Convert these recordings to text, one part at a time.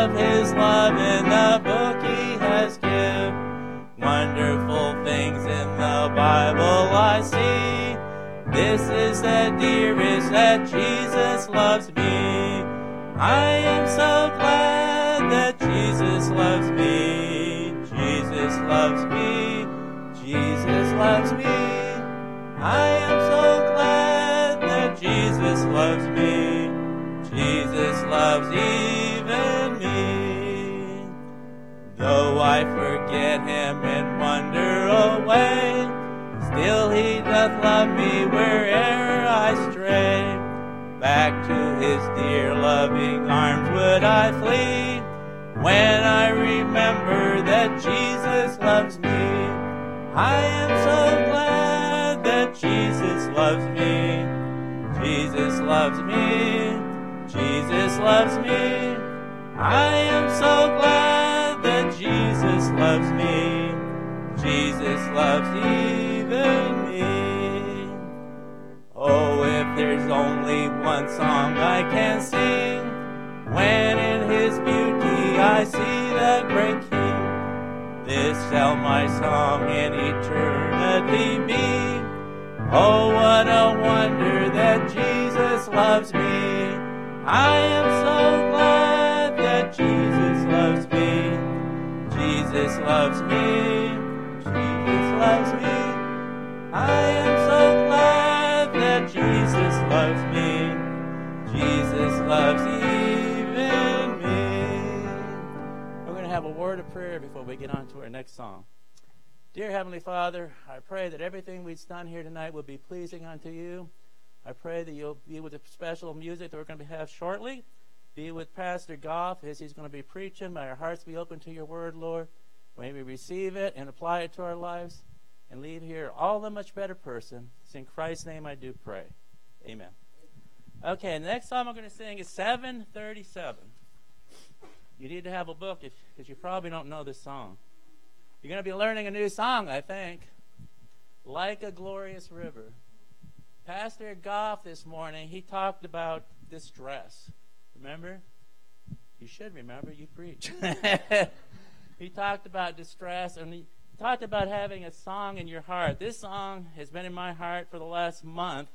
of his love in the book he has given. Wonderful things in the Bible I see. This is the dearest that Jesus loves me. I am so glad that Jesus loves me. Jesus loves me. Jesus loves me. I am so glad that Jesus loves me. Jesus loves even forget him and wander away, still he doth love me where'er I stray. Back to his dear loving arms would I flee when I remember that Jesus loves me. I am so glad that Jesus loves me. Jesus loves me. Jesus loves me. I am so glad Jesus loves me. Jesus loves even me. Oh, if there's only one song I can sing, when in his beauty I see the great King, this shall my song in eternity be. Oh, what a wonder that Jesus loves me. I am so glad that Jesus loves me. Jesus loves me. Jesus loves me. I am so glad that Jesus loves me. Jesus loves even me. We're going to have a word of prayer before we get on to our next song. Dear Heavenly Father, I pray that everything we've done here tonight will be pleasing unto you. I pray that you'll be with the special music that we're going to have shortly. Be with Pastor Goff as he's going to be preaching. May our hearts be open to your word, Lord. May we receive it and apply it to our lives and leave here all the much better person. It's in Christ's name I do pray. Amen. Okay, the next song I'm going to sing is 737. You need to have a book because you probably don't know this song. You're going to be learning a new song, I think. Like a Glorious River. Pastor Goff this morning, he talked about distress. Remember? You should remember, you preach. he talked about distress and he talked about having a song in your heart. This song has been in my heart for the last month.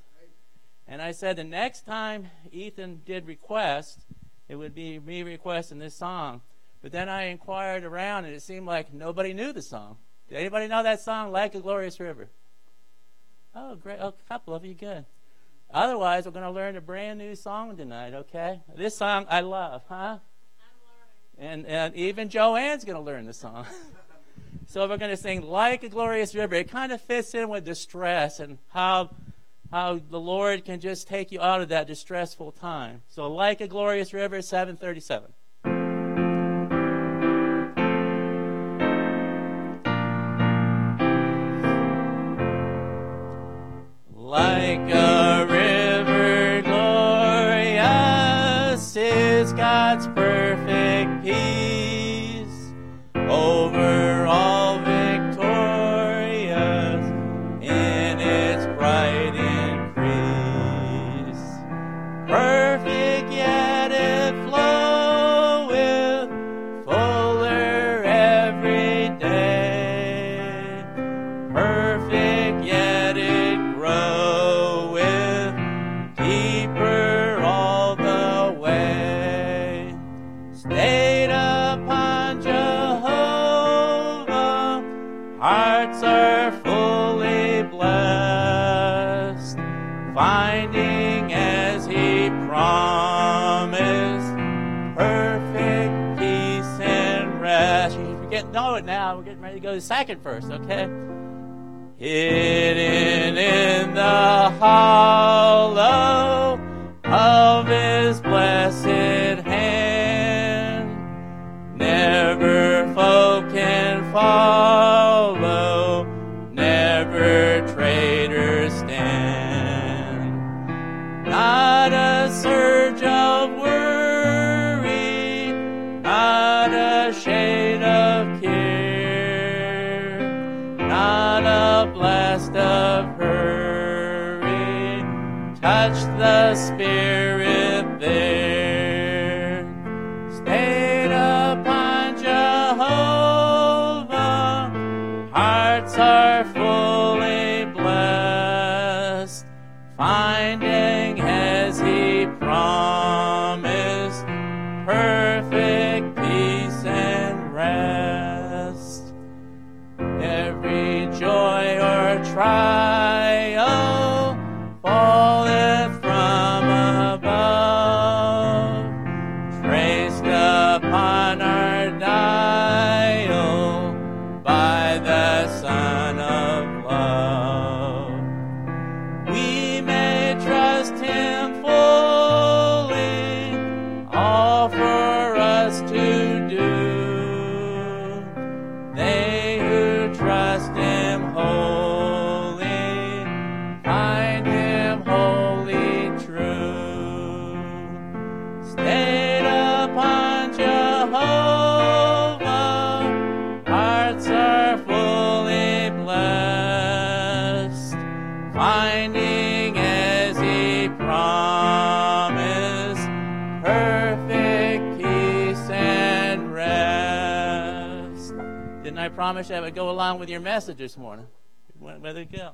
And I said the next time Ethan did request, it would be me requesting this song. But then I inquired around and it seemed like nobody knew the song. Did anybody know that song, Like a Glorious River? Oh, great. Oh, a couple of you, good. Otherwise, we're going to learn a brand new song tonight, okay? This song I love, huh? And, and even Joanne's going to learn the song. so we're going to sing Like a Glorious River. It kind of fits in with distress and how, how the Lord can just take you out of that distressful time. So, Like a Glorious River, 737. God's perfect the second verse, okay? Hidden in the hollow of his blessed hand, never foe can follow, touch the Spirit there. Didn't I promise I would go along with your message this morning? Where- Where'd it go?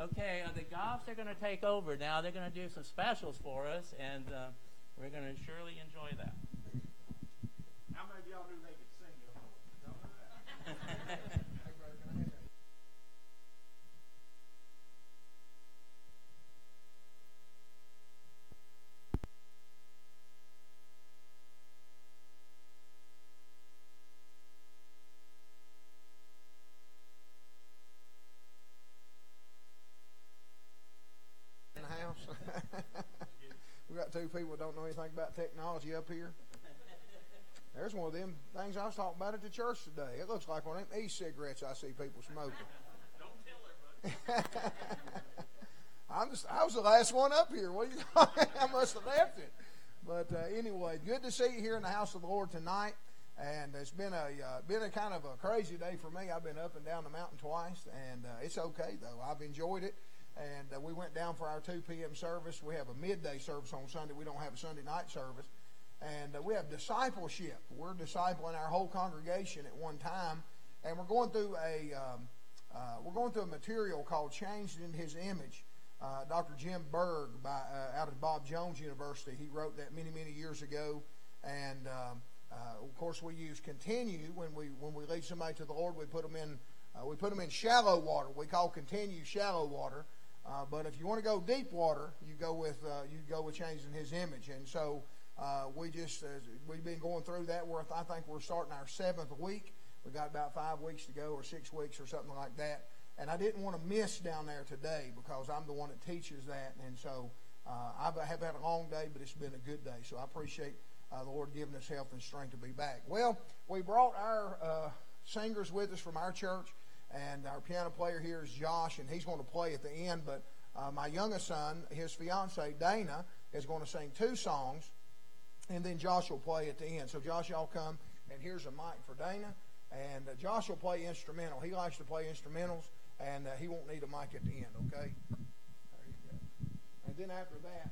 Okay, uh, the Goffs are going to take over now. They're going to do some specials for us, and uh, we're going to surely enjoy that. How many of y'all knew they could sing before? Don't know that. in the house. we got two people that don't know anything about technology up here. There's one of them things I was talking about at the church today. It looks like one of them e-cigarettes I see people smoking. Don't tell everybody. I'm just, I was the last one up here. What do you I must have left it. But uh, anyway, good to see you here in the house of the Lord tonight. And it's been a uh, been a kind of a crazy day for me. I've been up and down the mountain twice, and uh, it's okay though. I've enjoyed it. And uh, we went down for our 2 p.m. service. We have a midday service on Sunday. We don't have a Sunday night service. And uh, we have discipleship. We're discipling our whole congregation at one time, and we're going through a um, uh, we're going through a material called "Changed in His Image." Uh, Dr. Jim Berg, by, uh, out of Bob Jones University, he wrote that many many years ago, and um, uh, of course we use continue when we when we lead somebody to the Lord. We put them in we put them in shallow water. We call continue shallow water. Uh, but if you want to go deep water, you go with uh, you go with changing His image, and so. Uh, we just uh, we've been going through that. Where I think we're starting our seventh week. We got about five weeks to go, or six weeks, or something like that. And I didn't want to miss down there today because I'm the one that teaches that, and so uh, I have had a long day, but it's been a good day. So I appreciate the Lord giving us health and strength to be back. Well, we brought our singers with us from our church, and our piano player here is Josh, and he's going to play at the end. But uh, my youngest son, his fiance Dana, is going to sing two songs and then Josh will play at the end. So Josh, y'all come, and here's a mic for Dana, and uh, Josh will play instrumental. He likes to play instrumentals, and uh, he won't need a mic at the end. Okay? There you go. And then after that,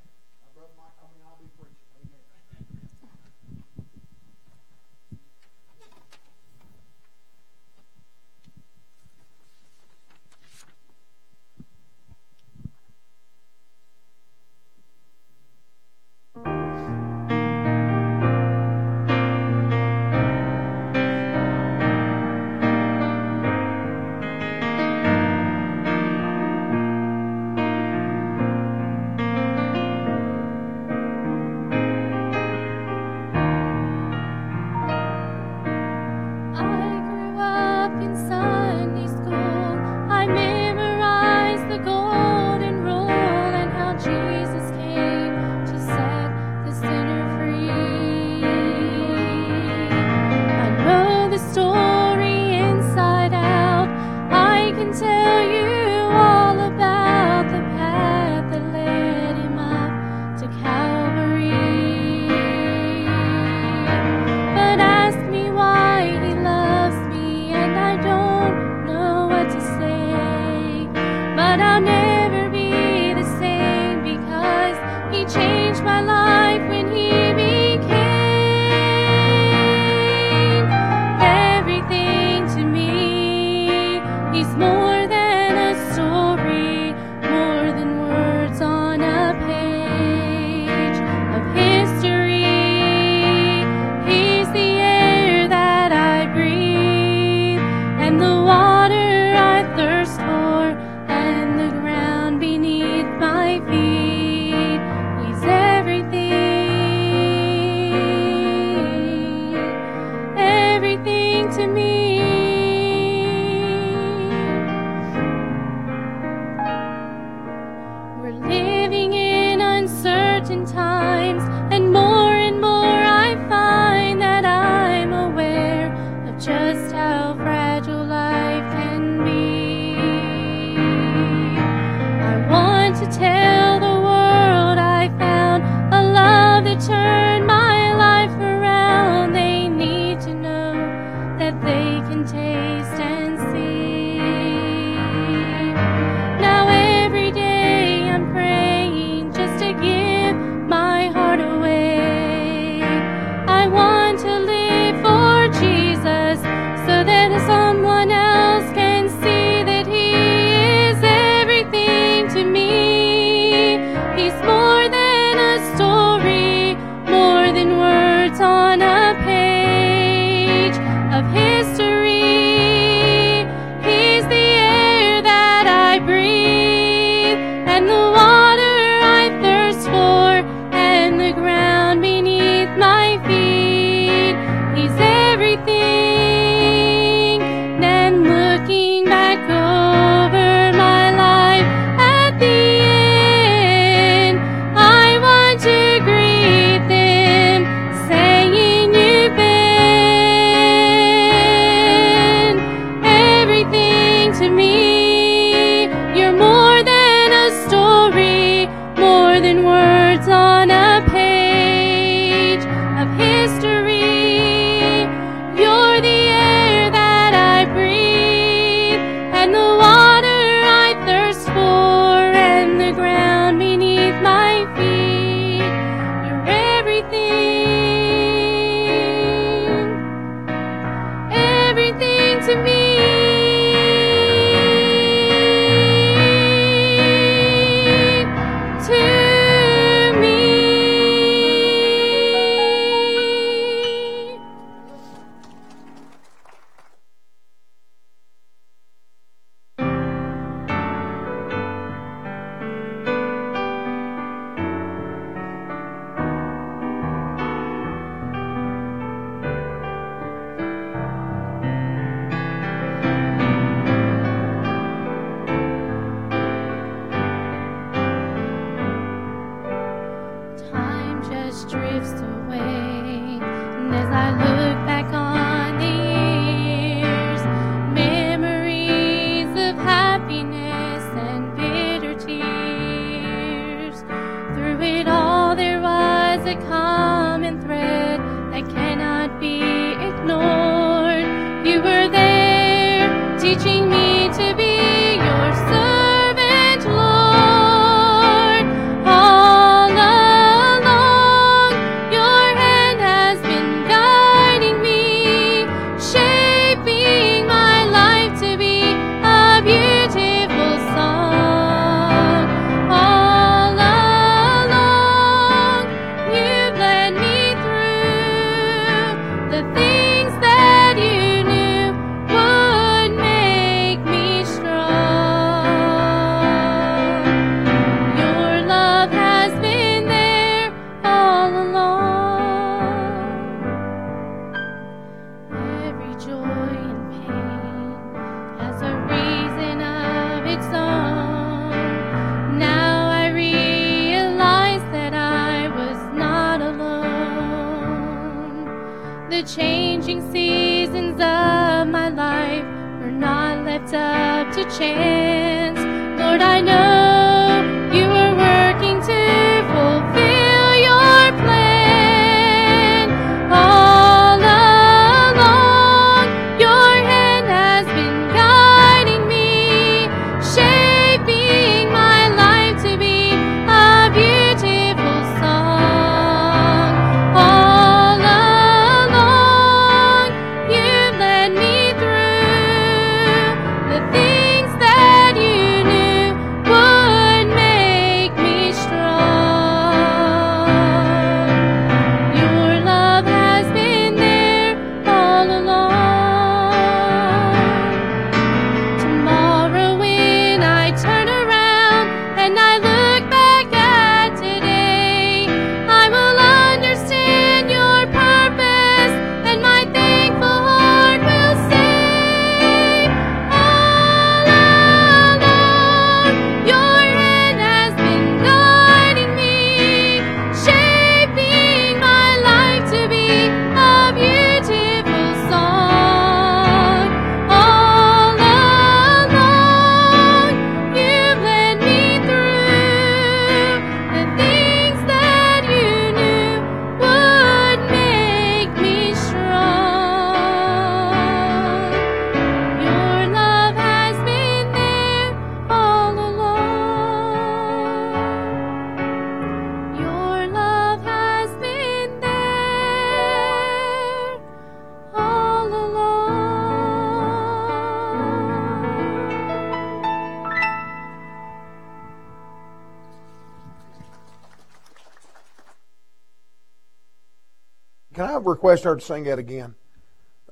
request her to sing that again?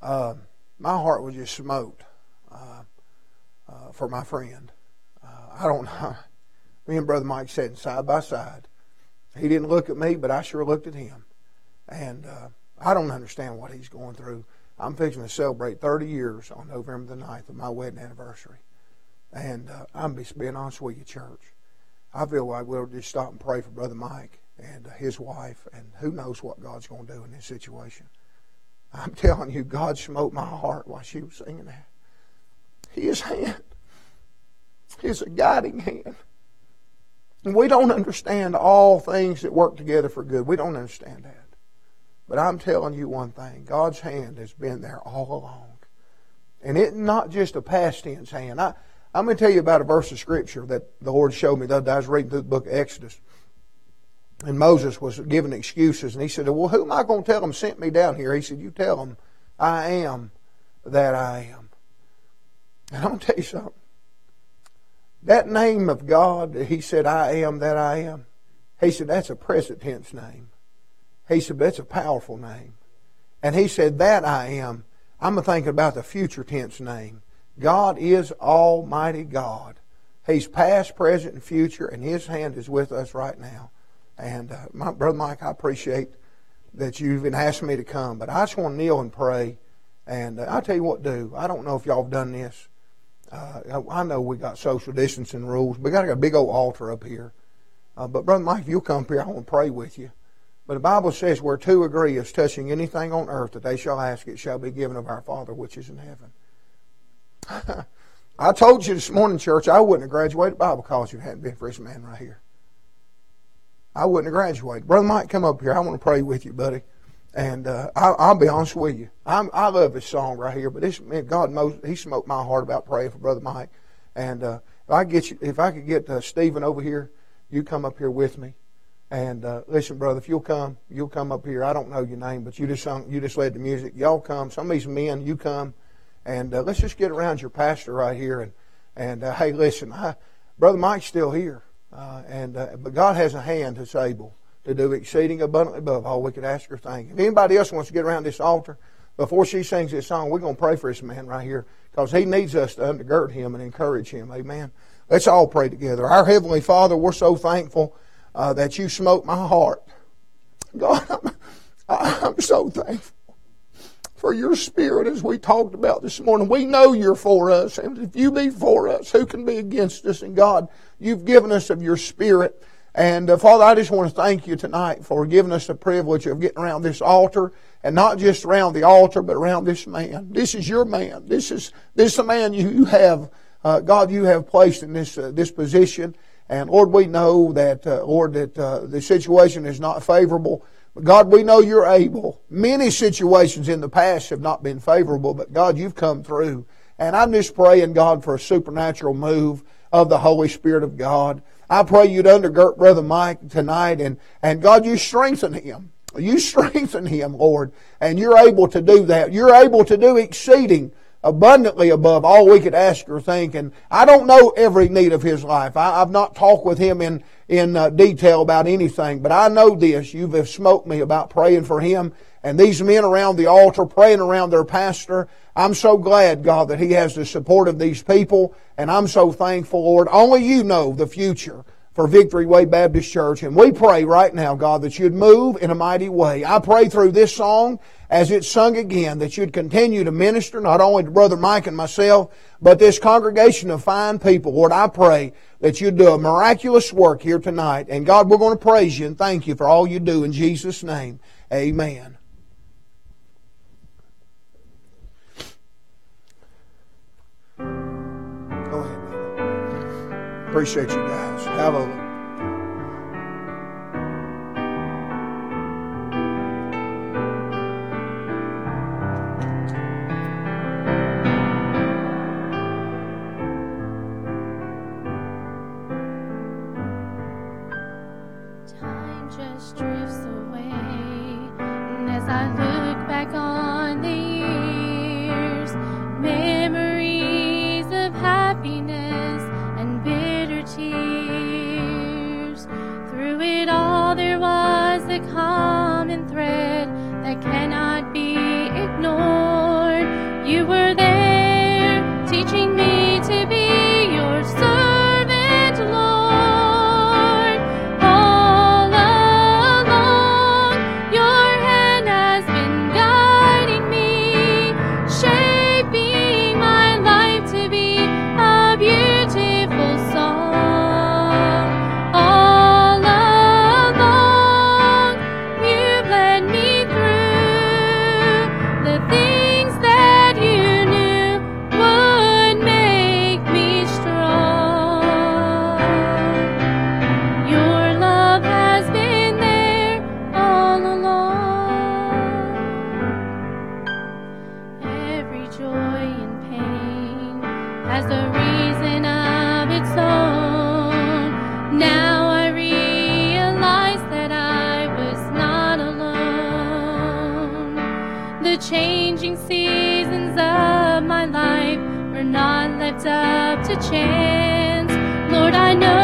Uh, my heart was just smote uh, uh, for my friend. Uh, I don't know. Me and Brother Mike sat side by side. He didn't look at me, but I sure looked at him. And uh, I don't understand what he's going through. I'm fixing to celebrate 30 years on November the 9th of my wedding anniversary. And uh, I'm just being honest with you, church. I feel like we'll just stop and pray for Brother Mike and his wife, and who knows what God's going to do in this situation. I'm telling you, God smote my heart while she was singing that. His hand is a guiding hand. And we don't understand all things that work together for good. We don't understand that. But I'm telling you one thing God's hand has been there all along. And it's not just a past tense hand. I, I'm going to tell you about a verse of Scripture that the Lord showed me the other day. I was reading through the book of Exodus. And Moses was giving excuses. And he said, Well, who am I going to tell them sent me down here? He said, You tell them, I am that I am. And I'm going to tell you something. That name of God, he said, I am that I am. He said, that's a present tense name. He said, that's a powerful name. And he said, that I am. I'm thinking about the future tense name. God is Almighty God. He's past, present, and future, and His hand is with us right now. And uh, my brother Mike, I appreciate that you've been asking me to come, but I just want to kneel and pray. And uh, I'll tell you what, do. I don't know if y'all have done this. Uh, I know we got social distancing rules. We got a big old altar up here. Uh, but brother Mike, if you'll come up here, I want to pray with you. But the Bible says, where two agree is touching anything on earth that they shall ask, it shall be given of our Father which is in heaven. I told you this morning, church, I wouldn't have graduated Bible college if it hadn't been for this man right here. I wouldn't have graduated. Brother Mike, come up here. I want to pray with you, buddy. And uh, I, will be honest with you, I'm, i love this song right here. But this man, God knows He smoked my heart about praying for Brother Mike. And uh, if I get you, if I could get uh, Stephen over here, you come up here with me. And uh, listen, brother, if you'll come, you'll come up here. I don't know your name, but you just sung, you just led the music. Y'all come. Some of these men, you come, and uh, let's just get around your pastor right here. And and uh, hey, listen, I, brother Mike's still here, uh, and uh, but God has a hand that's able to do exceeding abundantly above all we could ask or think. If anybody else wants to get around this altar before she sings this song, we're going to pray for this man right here because he needs us to undergird him and encourage him. Amen. Let's all pray together. Our Heavenly Father, we're so thankful uh, that you smote my heart. God, I'm, I'm so thankful for your spirit as we talked about this morning. We know you're for us. And if you be for us, who can be against us? And God, you've given us of your spirit. And uh, Father, I just want to thank you tonight for giving us the privilege of getting around this altar and not just around the altar, but around this man. This is your man. This is this is the man you have, uh, God, you have placed in this uh, this position. And Lord, we know that uh, Lord that uh, the situation is not favorable. But God, we know you're able. Many situations in the past have not been favorable, but God, you've come through. And I'm just praying, God, for a supernatural move of the Holy Spirit of God. I pray you'd undergird Brother Mike tonight and, and God, you strengthen him. You strengthen him, Lord, and you're able to do that. You're able to do exceeding abundantly above all we could ask or think. And I don't know every need of his life. I, have not talked with him in, in uh, detail about anything, but I know this. You have smoked me about praying for him and these men around the altar praying around their pastor. I'm so glad, God, that he has the support of these people, and I'm so thankful, Lord. Only you know the future for Victory Way Baptist Church. And we pray right now, God, that you'd move in a mighty way. I pray through this song as it's sung again that you'd continue to minister not only to Brother Mike and myself, but this congregation of fine people. Lord, I pray that you'd do a miraculous work here tonight. And God, we're going to praise you and thank you for all you do in Jesus' name. Amen. Appreciate you guys. Hallelujah. the common thread that cannot be ignored. You were there. are not left up to chance. Lord, I know.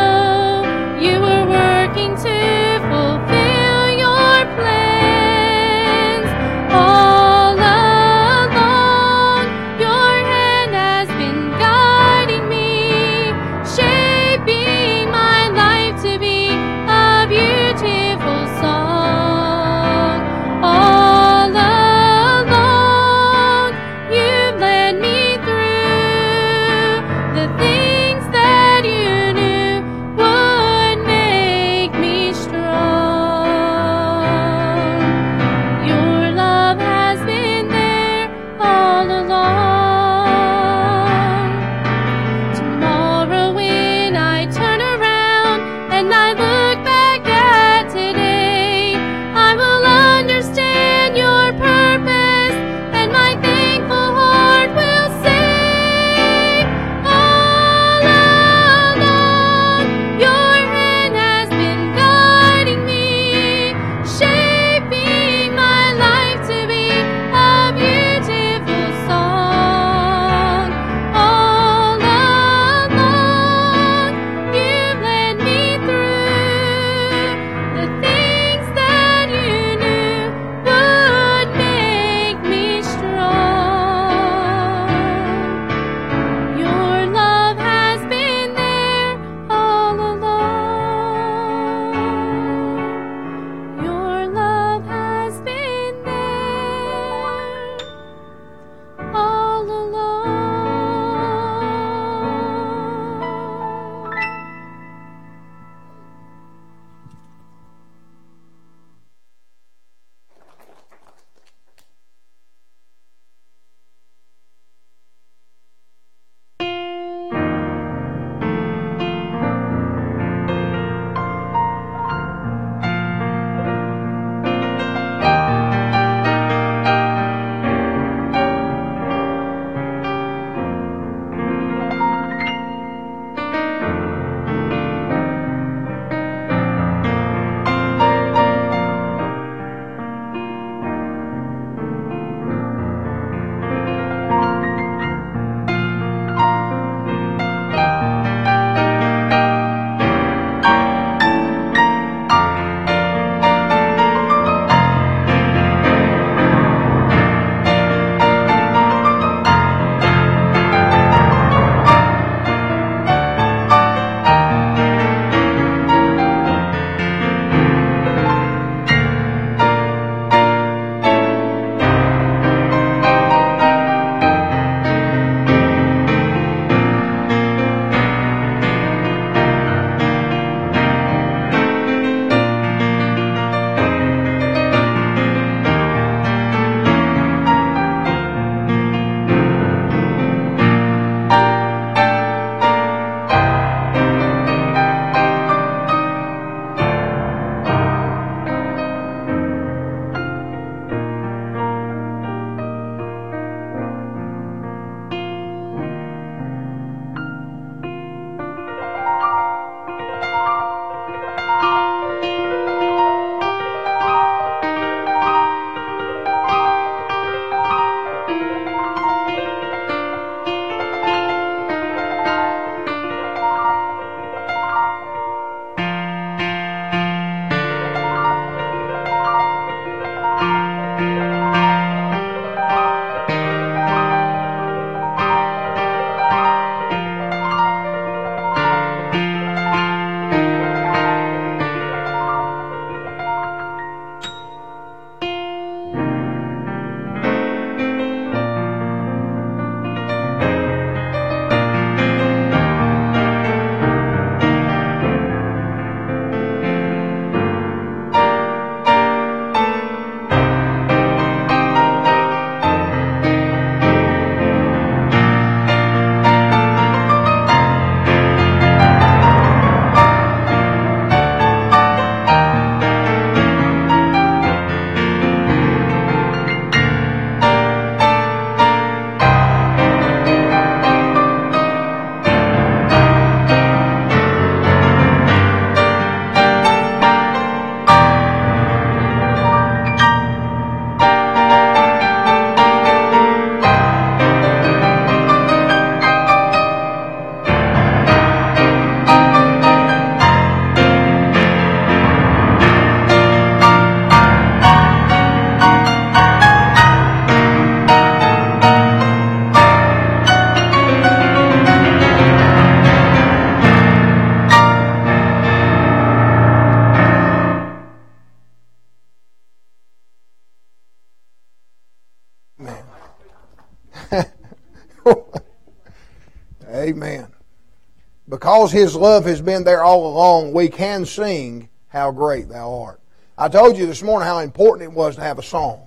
Because His love has been there all along, we can sing, How Great Thou Art. I told you this morning how important it was to have a song.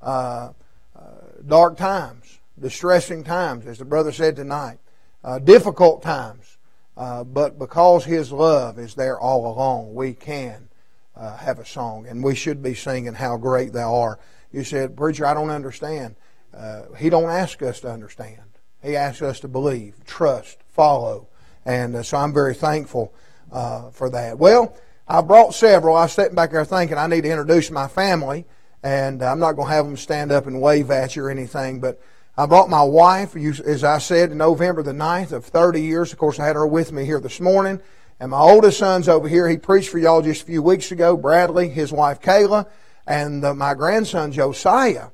Uh, uh, dark times, distressing times, as the brother said tonight, uh, difficult times. Uh, but because His love is there all along, we can uh, have a song, and we should be singing "How Great Thou Art." You said, "Preacher, I don't understand." Uh, he don't ask us to understand. He asks us to believe, trust, follow, and uh, so I'm very thankful uh, for that. Well, I brought several. I was sitting back there thinking I need to introduce my family, and I'm not going to have them stand up and wave at you or anything, but I brought my wife, as I said, November the 9th of 30 years. Of course, I had her with me here this morning. And my oldest son's over here. He preached for y'all just a few weeks ago. Bradley, his wife Kayla, and uh, my grandson Josiah.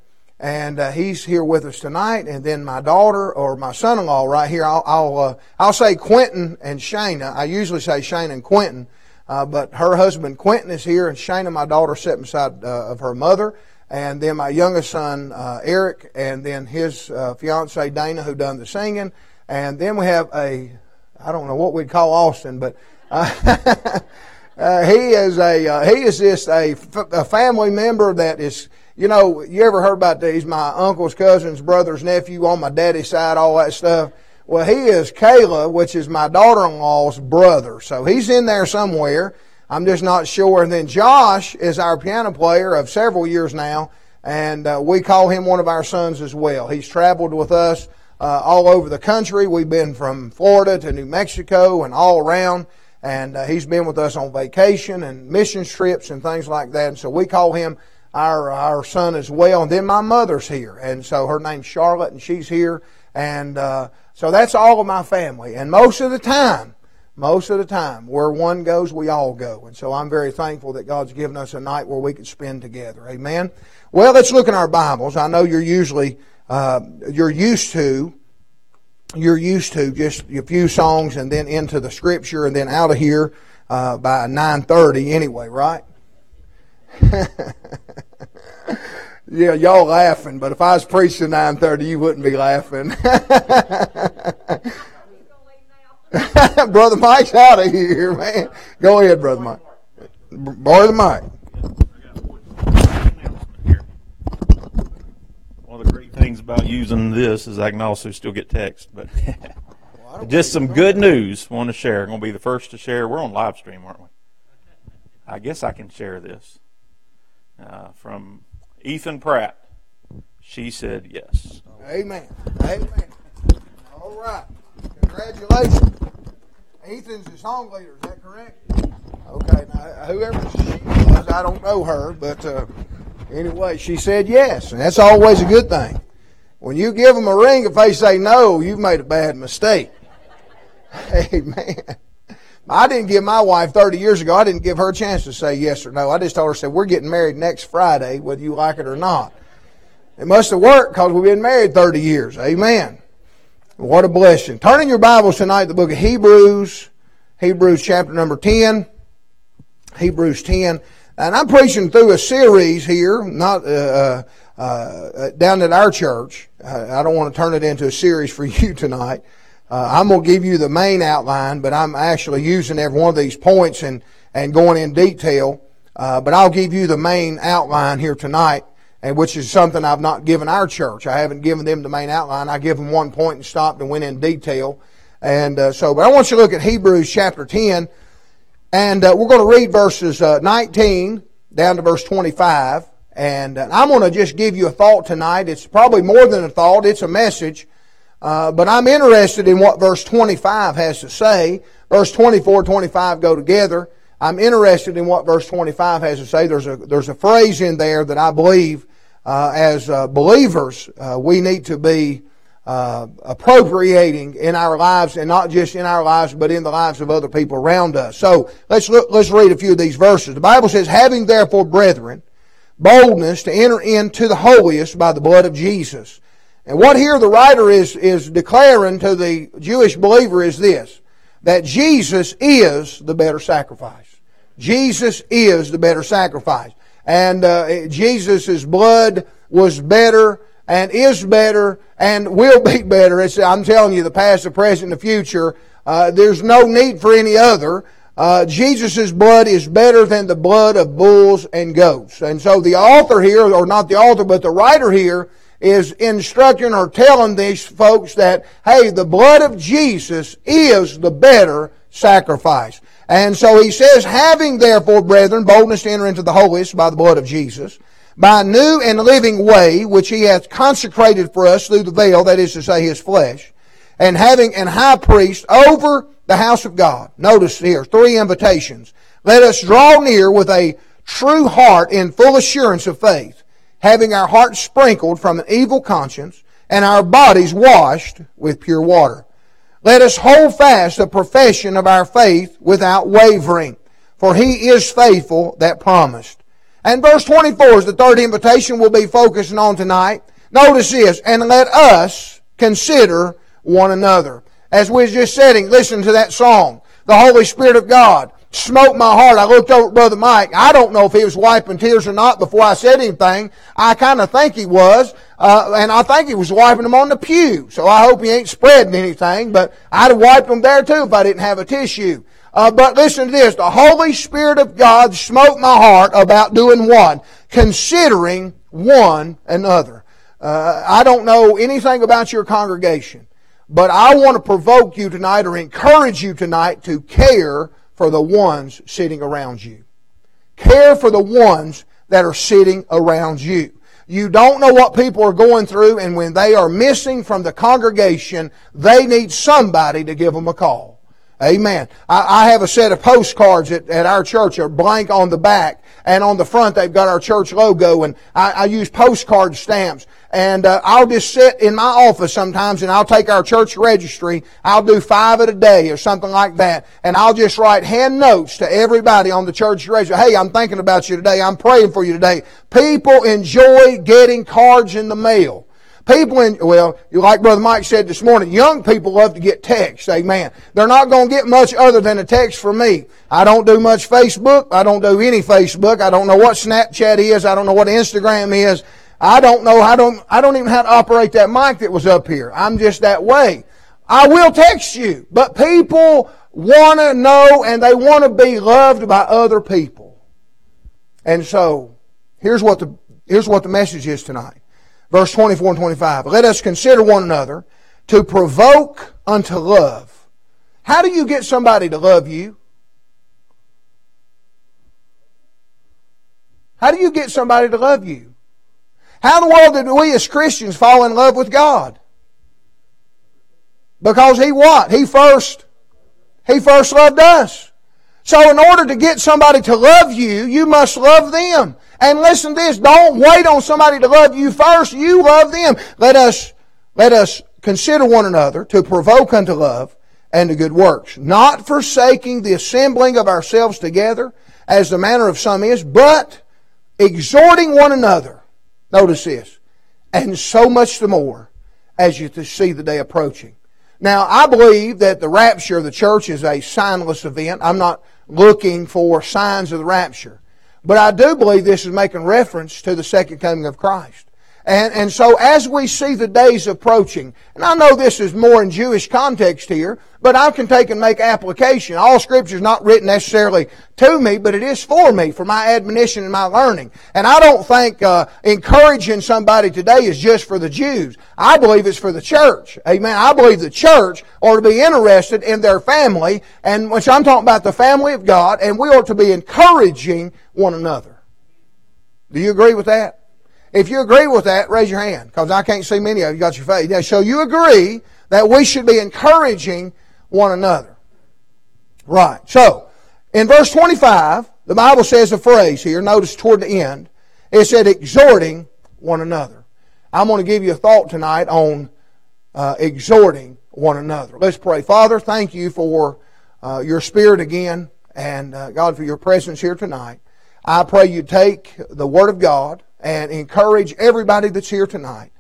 And uh, he's here with us tonight. And then my daughter or my son-in-law right here. I'll I'll, uh, I'll say Quentin and Shana. I usually say Shana and Quentin, uh, but her husband Quentin is here, and Shana, my daughter, sitting beside uh, of her mother and then my youngest son uh, Eric, and then his uh, fiancee Dana, who done the singing, and then we have a I don't know what we'd call Austin, but he is a he is just a, f- a family member that is you know you ever heard about these my uncle's cousins brothers nephew on my daddy's side all that stuff. Well, he is Kayla, which is my daughter-in-law's brother, so he's in there somewhere I'm just not sure. And then Josh is our piano player of several years now, and uh, we call him one of our sons as well. He's traveled with us uh, all over the country. We've been from Florida to New Mexico and all around, and uh, he's been with us on vacation and mission trips and things like that. And so we call him our our son as well. And then my mother's here, and so her name's Charlotte, and she's here, and uh, so that's all of my family. And most of the time most of the time, where one goes, we all go. And so I'm very thankful that God's given us a night where we can spend together. Amen. Well, let's look in our Bibles. I know you're usually, uh, you're used to, you're used to just a few songs and then into the scripture and then out of here, uh, by 9.30 anyway, right? yeah, y'all laughing, but if I was preaching 9.30, you wouldn't be laughing. Brother Mike's out of here, man. Go ahead, Brother Mike. Borrow the mic. One of the great things about using this is I can also still get text, but just some good news want to share. I'm going to be the first to share. We're on live stream, aren't we? I guess I can share this uh, from Ethan Pratt. She said yes. Amen. Amen. All right. Congratulations. Ethan's the song leader, is that correct? Okay, now whoever she is, I don't know her, but uh, anyway, she said yes, and that's always a good thing. When you give them a ring, if they say no, you've made a bad mistake. Amen. I didn't give my wife 30 years ago, I didn't give her a chance to say yes or no. I just told her, said, we're getting married next Friday, whether you like it or not. It must have worked because we've been married 30 years. Amen. What a blessing. Turn in your Bibles tonight the book of Hebrews, Hebrews chapter number 10. Hebrews 10. And I'm preaching through a series here, not uh, uh, uh, down at our church. I don't want to turn it into a series for you tonight. Uh, I'm going to give you the main outline, but I'm actually using every one of these points and, and going in detail. Uh, but I'll give you the main outline here tonight and which is something I've not given our church. I haven't given them the main outline. I give them one point and stopped and went in detail. And uh, so, but I want you to look at Hebrews chapter 10, and uh, we're going to read verses uh, 19 down to verse 25. And uh, I'm going to just give you a thought tonight. It's probably more than a thought, it's a message. Uh, but I'm interested in what verse 25 has to say. Verse 24, 25 go together. I'm interested in what verse 25 has to say. There's a, there's a phrase in there that I believe uh, as uh, believers, uh, we need to be uh, appropriating in our lives, and not just in our lives, but in the lives of other people around us. So let's look, let's read a few of these verses. The Bible says, "Having therefore, brethren, boldness to enter into the holiest by the blood of Jesus." And what here the writer is is declaring to the Jewish believer is this: that Jesus is the better sacrifice. Jesus is the better sacrifice and uh, Jesus' blood was better and is better and will be better. It's, I'm telling you, the past, the present, the future. Uh, there's no need for any other. Uh, Jesus' blood is better than the blood of bulls and goats. And so the author here, or not the author, but the writer here, is instructing or telling these folks that, hey, the blood of Jesus is the better sacrifice. And so he says, having therefore, brethren, boldness to enter into the holiest by the blood of Jesus, by a new and living way, which he hath consecrated for us through the veil, that is to say, his flesh, and having an high priest over the house of God. Notice here, three invitations. Let us draw near with a true heart in full assurance of faith, having our hearts sprinkled from an evil conscience and our bodies washed with pure water. Let us hold fast the profession of our faith without wavering, for he is faithful that promised. And verse 24 is the third invitation we'll be focusing on tonight. Notice this, and let us consider one another. As we're just saying, listen to that song. The Holy Spirit of God smote my heart. I looked over at Brother Mike. I don't know if he was wiping tears or not before I said anything. I kind of think he was. Uh, and I think he was wiping them on the pew. So I hope he ain't spreading anything, but I'd have wiped them there too if I didn't have a tissue. Uh, but listen to this. The Holy Spirit of God smote my heart about doing one, considering one another. Uh, I don't know anything about your congregation. But I want to provoke you tonight or encourage you tonight to care for the ones sitting around you. Care for the ones that are sitting around you. You don't know what people are going through, and when they are missing from the congregation, they need somebody to give them a call. Amen. I, I have a set of postcards at, at our church, a blank on the back, and on the front they've got our church logo, and I, I use postcard stamps. And uh, I'll just sit in my office sometimes, and I'll take our church registry. I'll do five at a day or something like that, and I'll just write hand notes to everybody on the church registry. Hey, I'm thinking about you today. I'm praying for you today. People enjoy getting cards in the mail. People in, well, like Brother Mike said this morning, young people love to get texts. Amen. They're not going to get much other than a text from me. I don't do much Facebook. I don't do any Facebook. I don't know what Snapchat is. I don't know what Instagram is. I don't know how to, I don't even how to operate that mic that was up here. I'm just that way. I will text you, but people want to know and they want to be loved by other people. And so, here's what the, here's what the message is tonight. Verse 24 and 25. Let us consider one another to provoke unto love. How do you get somebody to love you? How do you get somebody to love you? How in the world did we as Christians fall in love with God? Because He what? He first, He first loved us. So in order to get somebody to love you, you must love them. And listen to this, don't wait on somebody to love you first. You love them. Let us, let us consider one another to provoke unto love and to good works, not forsaking the assembling of ourselves together, as the manner of some is, but exhorting one another. Notice this. And so much the more as you see the day approaching. Now, I believe that the rapture of the church is a signless event. I'm not looking for signs of the rapture. But I do believe this is making reference to the second coming of Christ. And, and so as we see the days approaching, and I know this is more in Jewish context here, but I can take and make application. All scripture is not written necessarily to me, but it is for me, for my admonition and my learning. And I don't think uh, encouraging somebody today is just for the Jews. I believe it's for the church. Amen. I believe the church ought to be interested in their family, and which I'm talking about the family of God, and we ought to be encouraging one another. Do you agree with that? If you agree with that, raise your hand, because I can't see many of you got your face. Yeah, so you agree that we should be encouraging one another. Right. So, in verse 25, the Bible says a phrase here, notice toward the end, it said exhorting one another. I'm going to give you a thought tonight on uh, exhorting one another. Let's pray. Father, thank you for uh, your spirit again, and uh, God, for your presence here tonight. I pray you take the Word of God, and encourage everybody that's here tonight.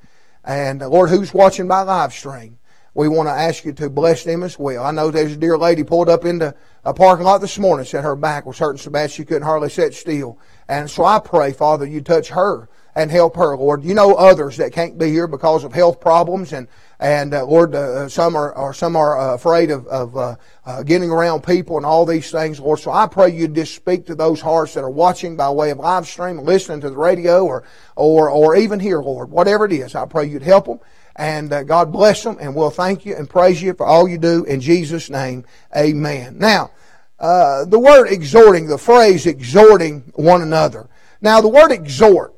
And uh, Lord, who's watching by live stream, we want to ask you to bless them as well. I know there's a dear lady pulled up into a parking lot this morning, said her back was hurting so bad she couldn't hardly sit still. And so I pray, Father, you touch her and help her, Lord. You know others that can't be here because of health problems and and uh, Lord, uh, some are, some are uh, afraid of, of uh, uh, getting around people and all these things, Lord. So I pray you just speak to those hearts that are watching by way of live stream, listening to the radio, or or or even here, Lord. Whatever it is, I pray you'd help them. And uh, God bless them, and we'll thank you and praise you for all you do in Jesus' name. Amen. Now, the word exhorting, the phrase exhorting one another. Now, the word exhort,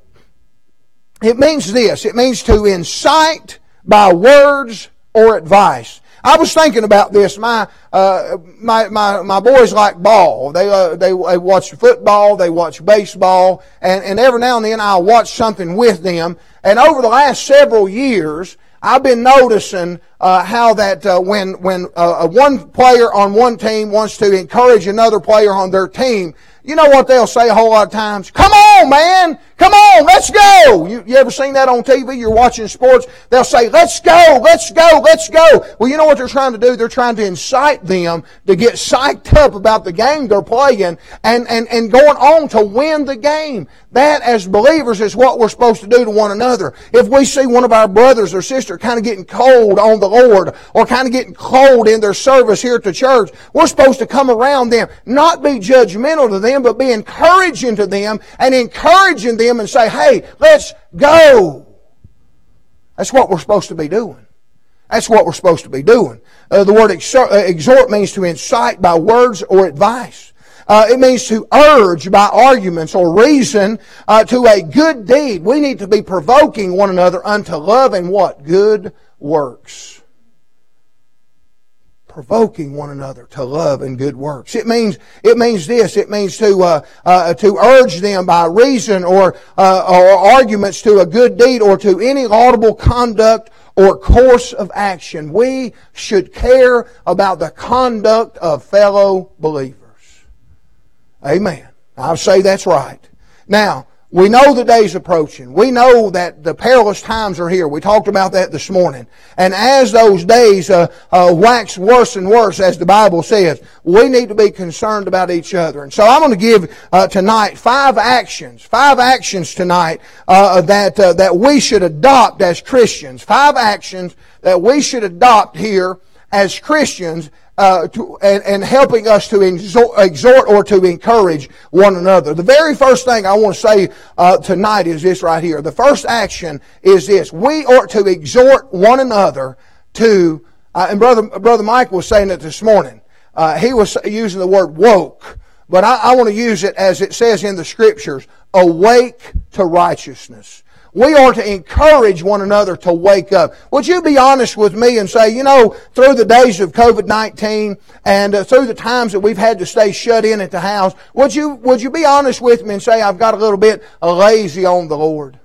it means this. It means to incite by words or advice. I was thinking about this. My uh, my my my boys like ball. They uh, they they watch football. They watch baseball, and and every now and then I'll watch something with them. And over the last several years, I've been noticing uh, how that uh, when when uh, one player on one team wants to encourage another player on their team, you know what they'll say a whole lot of times? Come on, man! Come on, let's go! You, you ever seen that on TV? You're watching sports. They'll say, let's go, let's go, let's go. Well, you know what they're trying to do? They're trying to incite them to get psyched up about the game they're playing and, and, and going on to win the game. That, as believers, is what we're supposed to do to one another. If we see one of our brothers or sister kind of getting cold on the Lord or kind of getting cold in their service here at the church, we're supposed to come around them, not be judgmental to them, them, but be encouraging to them and encouraging them and say, hey, let's go. That's what we're supposed to be doing. That's what we're supposed to be doing. Uh, the word exhort, uh, exhort, means to incite by words or advice. Uh, it means to urge by arguments or reason uh, to a good deed. We need to be provoking one another unto love and what? Good works provoking one another to love and good works. It means it means this. It means to uh, uh, to urge them by reason or uh, or arguments to a good deed or to any laudable conduct or course of action. We should care about the conduct of fellow believers. Amen. I say that's right. Now, we know the day's approaching. We know that the perilous times are here. We talked about that this morning. And as those days uh, uh, wax worse and worse, as the Bible says, we need to be concerned about each other. And so I'm going to give uh, tonight five actions, five actions tonight uh, that uh, that we should adopt as Christians. Five actions that we should adopt here as Christians uh, to, and, and, helping us to exhort, or to encourage one another. The very first thing I want to say uh, tonight is this right here. The first action is this: we ought to exhort one another to. Uh, and brother brother Mike was saying it this morning. Uh, he was using the word woke, but I, I want to use it as it says in the scriptures: awake to righteousness. We are to encourage one another to wake up. Would you be honest with me and say, you know, through the days of COVID-19 and uh, through the times that we've had to stay shut in at the house, would you, would you be honest with me and say, I've got a little bit lazy on the Lord?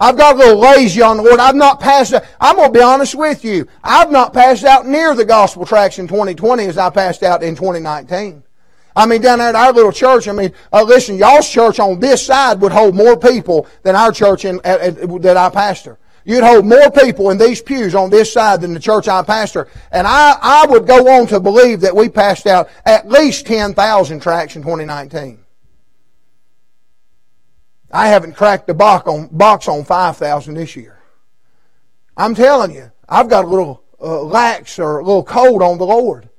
I've got a little lazy on the Lord. I've not passed out. I'm going to be honest with you. I've not passed out near the gospel tracks in 2020 as I passed out in 2019. I mean, down there at our little church, I mean, uh, listen, y'all's church on this side would hold more people than our church in, at, at, that I pastor. You'd hold more people in these pews on this side than the church I pastor. And I, I would go on to believe that we passed out at least 10,000 tracts in 2019. I haven't cracked the box on, box on 5,000 this year. I'm telling you, I've got a little uh, lax or a little cold on the Lord.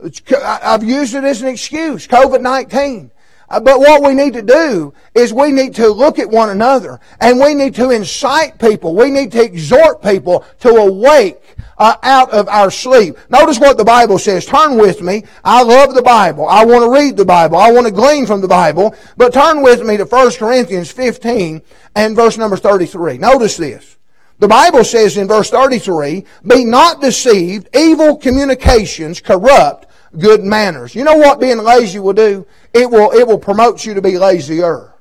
I've used it as an excuse, COVID-19. Uh, but what we need to do is we need to look at one another and we need to incite people. We need to exhort people to awake uh, out of our sleep. Notice what the Bible says. Turn with me. I love the Bible. I want to read the Bible. I want to glean from the Bible. But turn with me to 1 Corinthians 15 and verse number 33. Notice this. The Bible says in verse 33, Be not deceived, evil communications corrupt good manners. You know what being lazy will do? It will, it will promote you to be lazier.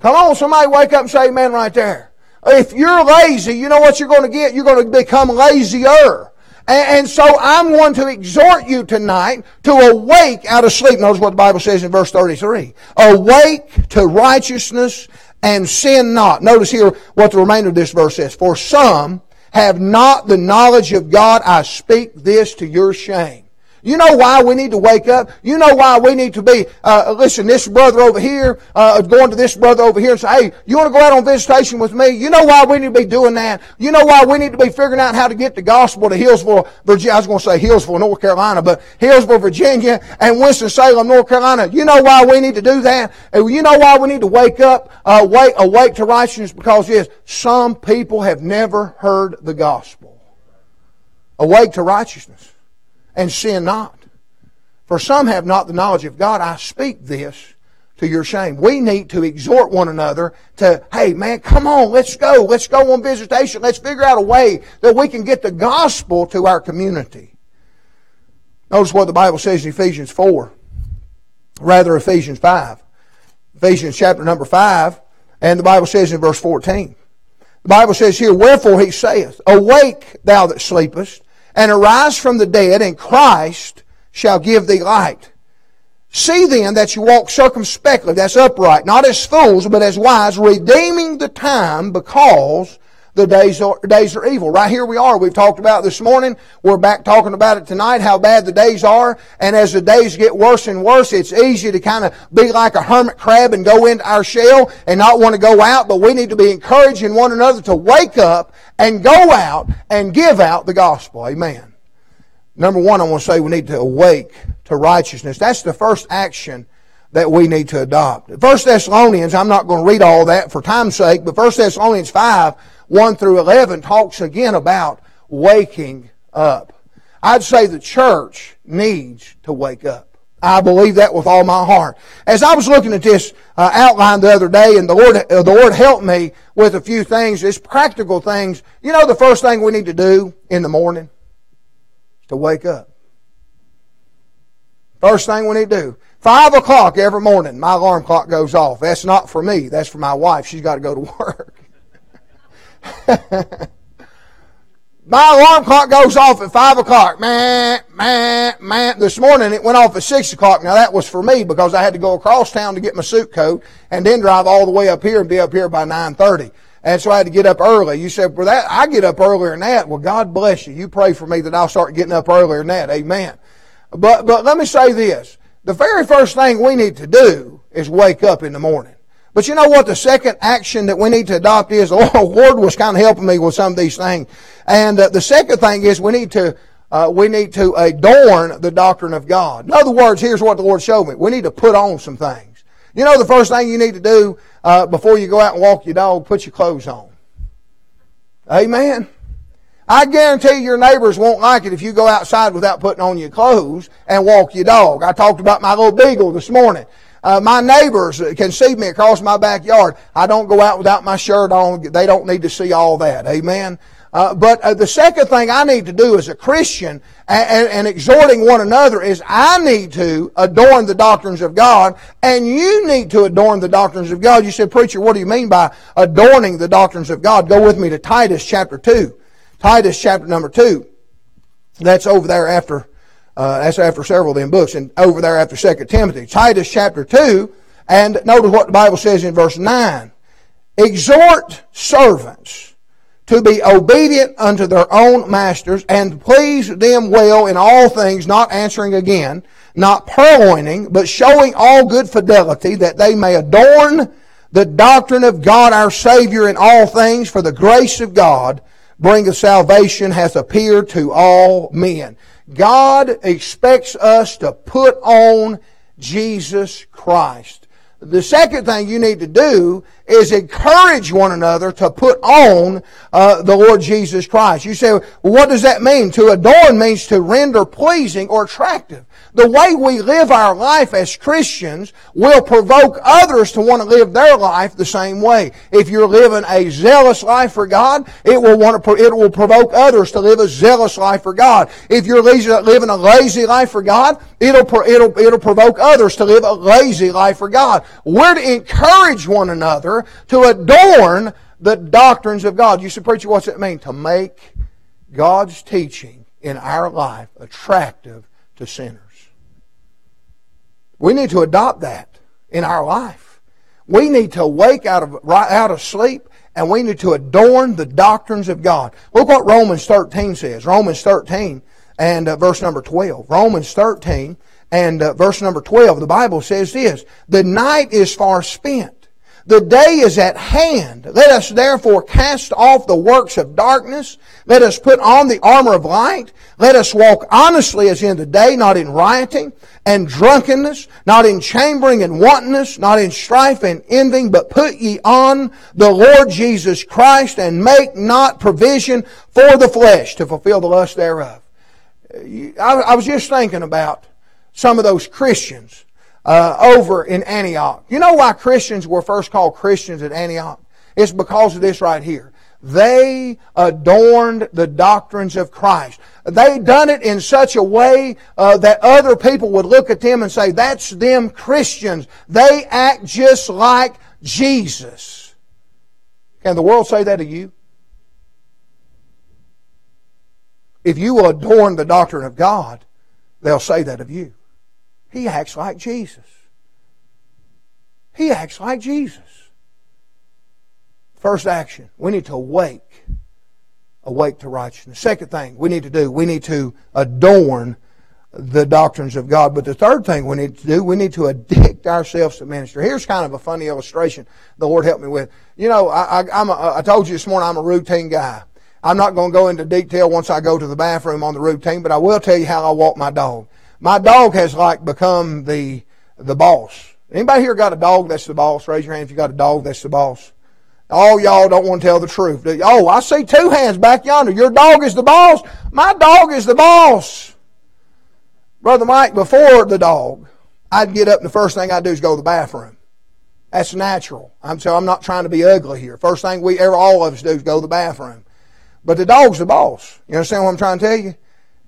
Come on, somebody wake up and say amen right there. If you're lazy, you know what you're going to get? You're going to become lazier. And, so I'm going to exhort you tonight to awake out of sleep. Notice what the Bible says in verse 33. Awake to righteousness and sin not. Notice here what the remainder of this verse says. For some have not the knowledge of God. I speak this to your shame. You know why we need to wake up? You know why we need to be, uh, listen, this brother over here, uh, going to this brother over here and say, hey, you want to go out on visitation with me? You know why we need to be doing that? You know why we need to be figuring out how to get the gospel to Hillsville, Virginia. I was going to say Hillsville, North Carolina, but Hillsville, Virginia and Winston-Salem, North Carolina. You know why we need to do that? And you know why we need to wake up, uh, wake, awake to righteousness? Because yes, some people have never heard the gospel. Awake to righteousness and sin not. For some have not the knowledge of God. I speak this to your shame. We need to exhort one another to, hey man, come on, let's go. Let's go on visitation. Let's figure out a way that we can get the gospel to our community. Notice what the Bible says in Ephesians 4. Rather, Ephesians 5. Ephesians chapter number 5. And the Bible says in verse 14. The Bible says here, Wherefore he saith, Awake, thou that sleepest, and arise from the dead, and Christ shall give thee light. See then that you walk circumspectly, that's upright, not as fools, but as wise, redeeming the time because the days are, days are evil. Right here we are. We've talked about this morning. We're back talking about it tonight, how bad the days are. And as the days get worse and worse, it's easy to kind of be like a hermit crab and go into our shell and not want to go out. But we need to be encouraging one another to wake up and go out and give out the gospel. Amen. Number one, I want to say we need to awake to righteousness. That's the first action that we need to adopt. First Thessalonians, I'm not going to read all that for time's sake, but First Thessalonians 5 1 through 11 talks again about waking up. I'd say the church needs to wake up. I believe that with all my heart. As I was looking at this uh, outline the other day, and the Lord, uh, the Lord helped me with a few things, just practical things. You know, the first thing we need to do in the morning is to wake up. First thing we need to do. Five o'clock every morning, my alarm clock goes off. That's not for me. That's for my wife. She's got to go to work. My alarm clock goes off at 5 o'clock. Man, man, man. This morning it went off at 6 o'clock. Now that was for me because I had to go across town to get my suit coat and then drive all the way up here and be up here by 9.30. And so I had to get up early. You said, well, that, I get up earlier than that. Well, God bless you. You pray for me that I'll start getting up earlier than that. Amen. But, but let me say this. The very first thing we need to do is wake up in the morning. But you know what? The second action that we need to adopt is, the Lord was kind of helping me with some of these things. And uh, the second thing is we need to, uh, we need to adorn the doctrine of God. In other words, here's what the Lord showed me. We need to put on some things. You know the first thing you need to do uh, before you go out and walk your dog, put your clothes on. Amen. I guarantee your neighbors won't like it if you go outside without putting on your clothes and walk your dog. I talked about my little beagle this morning. Uh, my neighbors can see me across my backyard. I don't go out without my shirt on. They don't need to see all that. Amen. Uh, but uh, the second thing I need to do as a Christian and, and, and, exhorting one another is I need to adorn the doctrines of God and you need to adorn the doctrines of God. You said, preacher, what do you mean by adorning the doctrines of God? Go with me to Titus chapter 2. Titus chapter number 2. That's over there after uh, that's after several of them books, and over there after Second Timothy. Titus chapter 2, and notice what the Bible says in verse 9. Exhort servants to be obedient unto their own masters, and please them well in all things, not answering again, not purloining, but showing all good fidelity, that they may adorn the doctrine of God our Savior in all things, for the grace of God bringeth salvation hath appeared to all men. God expects us to put on Jesus Christ. The second thing you need to do is encourage one another to put on uh, the Lord Jesus Christ. You say, well, what does that mean? To adorn means to render pleasing or attractive. The way we live our life as Christians will provoke others to want to live their life the same way. If you're living a zealous life for God, it will want to, it will provoke others to live a zealous life for God. If you're living a lazy life for God, it'll, it'll, it'll provoke others to live a lazy life for God. We're to encourage one another to adorn the doctrines of God. You say, preacher, what's it mean? To make God's teaching in our life attractive to sinners. We need to adopt that in our life. We need to wake out of, out of sleep and we need to adorn the doctrines of God. Look what Romans 13 says. Romans 13 and uh, verse number 12. Romans 13 and uh, verse number 12, the Bible says this, The night is far spent. The day is at hand. Let us therefore cast off the works of darkness. Let us put on the armor of light. Let us walk honestly as in the day, not in rioting and drunkenness, not in chambering and wantonness, not in strife and envying, but put ye on the Lord Jesus Christ and make not provision for the flesh to fulfill the lust thereof. I was just thinking about some of those Christians uh, over in Antioch. You know why Christians were first called Christians at Antioch? It's because of this right here. They adorned the doctrines of Christ. They done it in such a way uh, that other people would look at them and say, "That's them Christians. They act just like Jesus." Can the world say that to you? If you will adorn the doctrine of God, they'll say that of you. He acts like Jesus. He acts like Jesus. First action, we need to awake. Awake to righteousness. Second thing we need to do, we need to adorn the doctrines of God. But the third thing we need to do, we need to addict ourselves to ministry. Here's kind of a funny illustration the Lord helped me with. You know, I, I, I'm a, I told you this morning I'm a routine guy. I'm not going to go into detail once I go to the bathroom on the routine, but I will tell you how I walk my dog. My dog has like become the the boss. Anybody here got a dog that's the boss? Raise your hand if you got a dog that's the boss. All y'all don't want to tell the truth. Oh, I see two hands back yonder. Your dog is the boss. My dog is the boss. Brother Mike, before the dog, I'd get up and the first thing I'd do is go to the bathroom. That's natural. I'm so I'm not trying to be ugly here. First thing we ever all of us do is go to the bathroom. But the dog's the boss. You understand what I'm trying to tell you?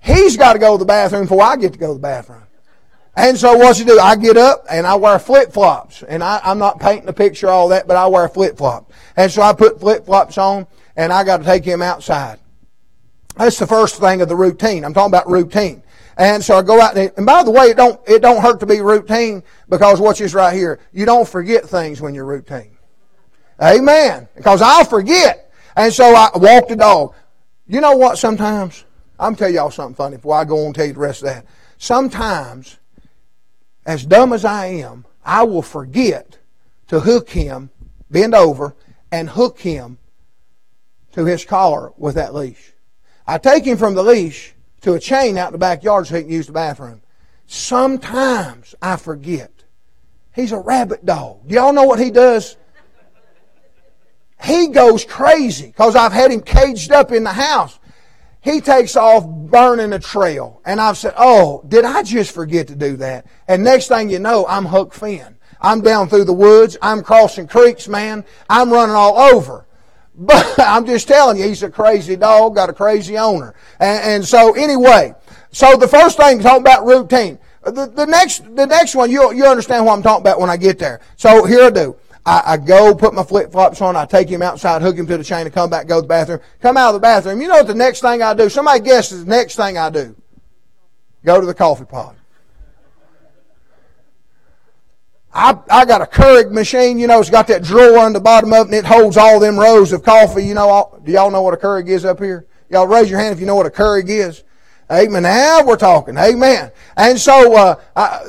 He's got to go to the bathroom before I get to go to the bathroom. And so what's you do? I get up and I wear flip flops. And I, am not painting a picture all that, but I wear flip flops. And so I put flip flops on and I got to take him outside. That's the first thing of the routine. I'm talking about routine. And so I go out and, and by the way, it don't, it don't hurt to be routine because watch this right here. You don't forget things when you're routine. Amen. Because I'll forget. And so I walk the dog. You know what sometimes? I'm tell y'all something funny before I go on and tell you the rest of that. Sometimes, as dumb as I am, I will forget to hook him, bend over, and hook him to his collar with that leash. I take him from the leash to a chain out in the backyard so he can use the bathroom. Sometimes I forget. He's a rabbit dog. Do y'all know what he does? He goes crazy because I've had him caged up in the house he takes off burning a trail. And I've said, oh, did I just forget to do that? And next thing you know, I'm Huck Finn. I'm down through the woods. I'm crossing creeks, man. I'm running all over. But I'm just telling you, he's a crazy dog, got a crazy owner. And, and so anyway, so the first thing, talking about routine. The, the next, the next one, you you understand what I'm talking about when I get there. So here I do. I, I go, put my flip flops on, I take him outside, hook him to the chain, and come back, go to the bathroom. Come out of the bathroom. You know what the next thing I do? Somebody guesses the next thing I do. Go to the coffee pot. I, I got a Keurig machine, you know, it's got that drawer on the bottom of it and it holds all them rows of coffee. You know, all, do y'all know what a Keurig is up here? Y'all raise your hand if you know what a Keurig is. Amen. Now we're talking. Amen. And so, uh, I,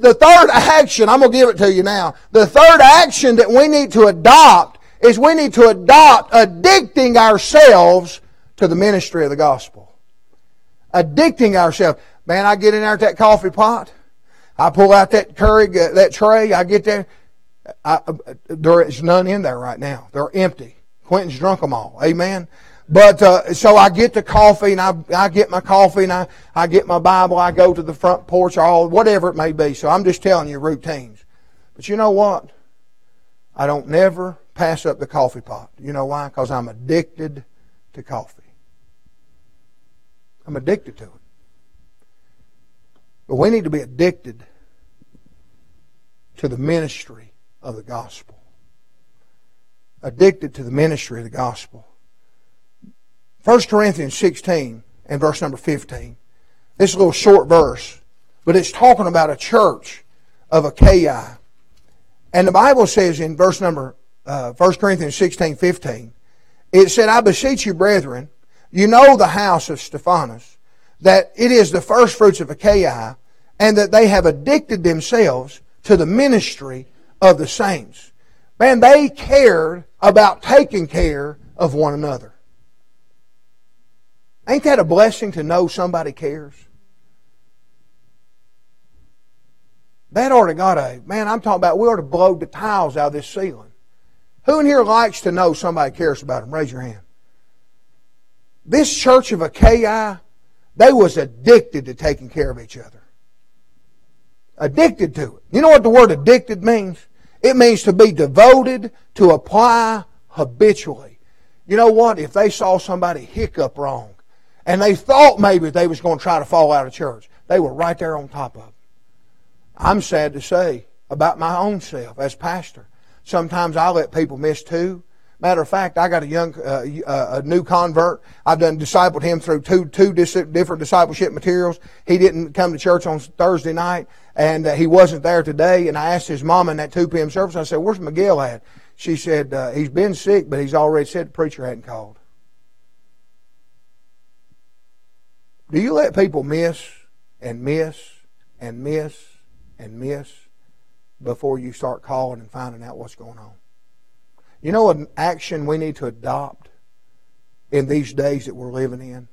the third action, I'm going to give it to you now. The third action that we need to adopt is we need to adopt addicting ourselves to the ministry of the gospel. Addicting ourselves. Man, I get in there at that coffee pot. I pull out that Keurig, uh, that tray. I get there. I, uh, there is none in there right now. They're empty. Quentin's drunk them all. Amen. But uh, so I get the coffee and I, I get my coffee and I, I get my Bible. I go to the front porch or all whatever it may be. So I'm just telling you routines. But you know what? I don't never pass up the coffee pot. You know why? Because I'm addicted to coffee. I'm addicted to it. But we need to be addicted to the ministry of the gospel. Addicted to the ministry of the gospel. 1 Corinthians 16 and verse number 15. This is a little short verse, but it's talking about a church of Achaia. And the Bible says in verse number uh, 1 Corinthians 16, 15, it said, I beseech you, brethren, you know the house of Stephanas, that it is the first fruits of Achaia and that they have addicted themselves to the ministry of the saints. Man, they cared about taking care of one another. Ain't that a blessing to know somebody cares? That ought to got a, man, I'm talking about we ought to blow the tiles out of this ceiling. Who in here likes to know somebody cares about them? Raise your hand. This church of Achaia, they was addicted to taking care of each other. Addicted to it. You know what the word addicted means? It means to be devoted, to apply habitually. You know what? If they saw somebody hiccup wrong, and they thought maybe they was going to try to fall out of church, they were right there on top of it. I'm sad to say about my own self as pastor. Sometimes I let people miss too. Matter of fact, I got a young, uh, uh, a new convert. I've done discipled him through two two dis- different discipleship materials. He didn't come to church on Thursday night, and uh, he wasn't there today. And I asked his mom in that two p.m. service. I said, "Where's Miguel at?" She said, uh, "He's been sick, but he's already said the preacher hadn't called." Do you let people miss and miss and miss and miss before you start calling and finding out what's going on? You know an action we need to adopt in these days that we're living in?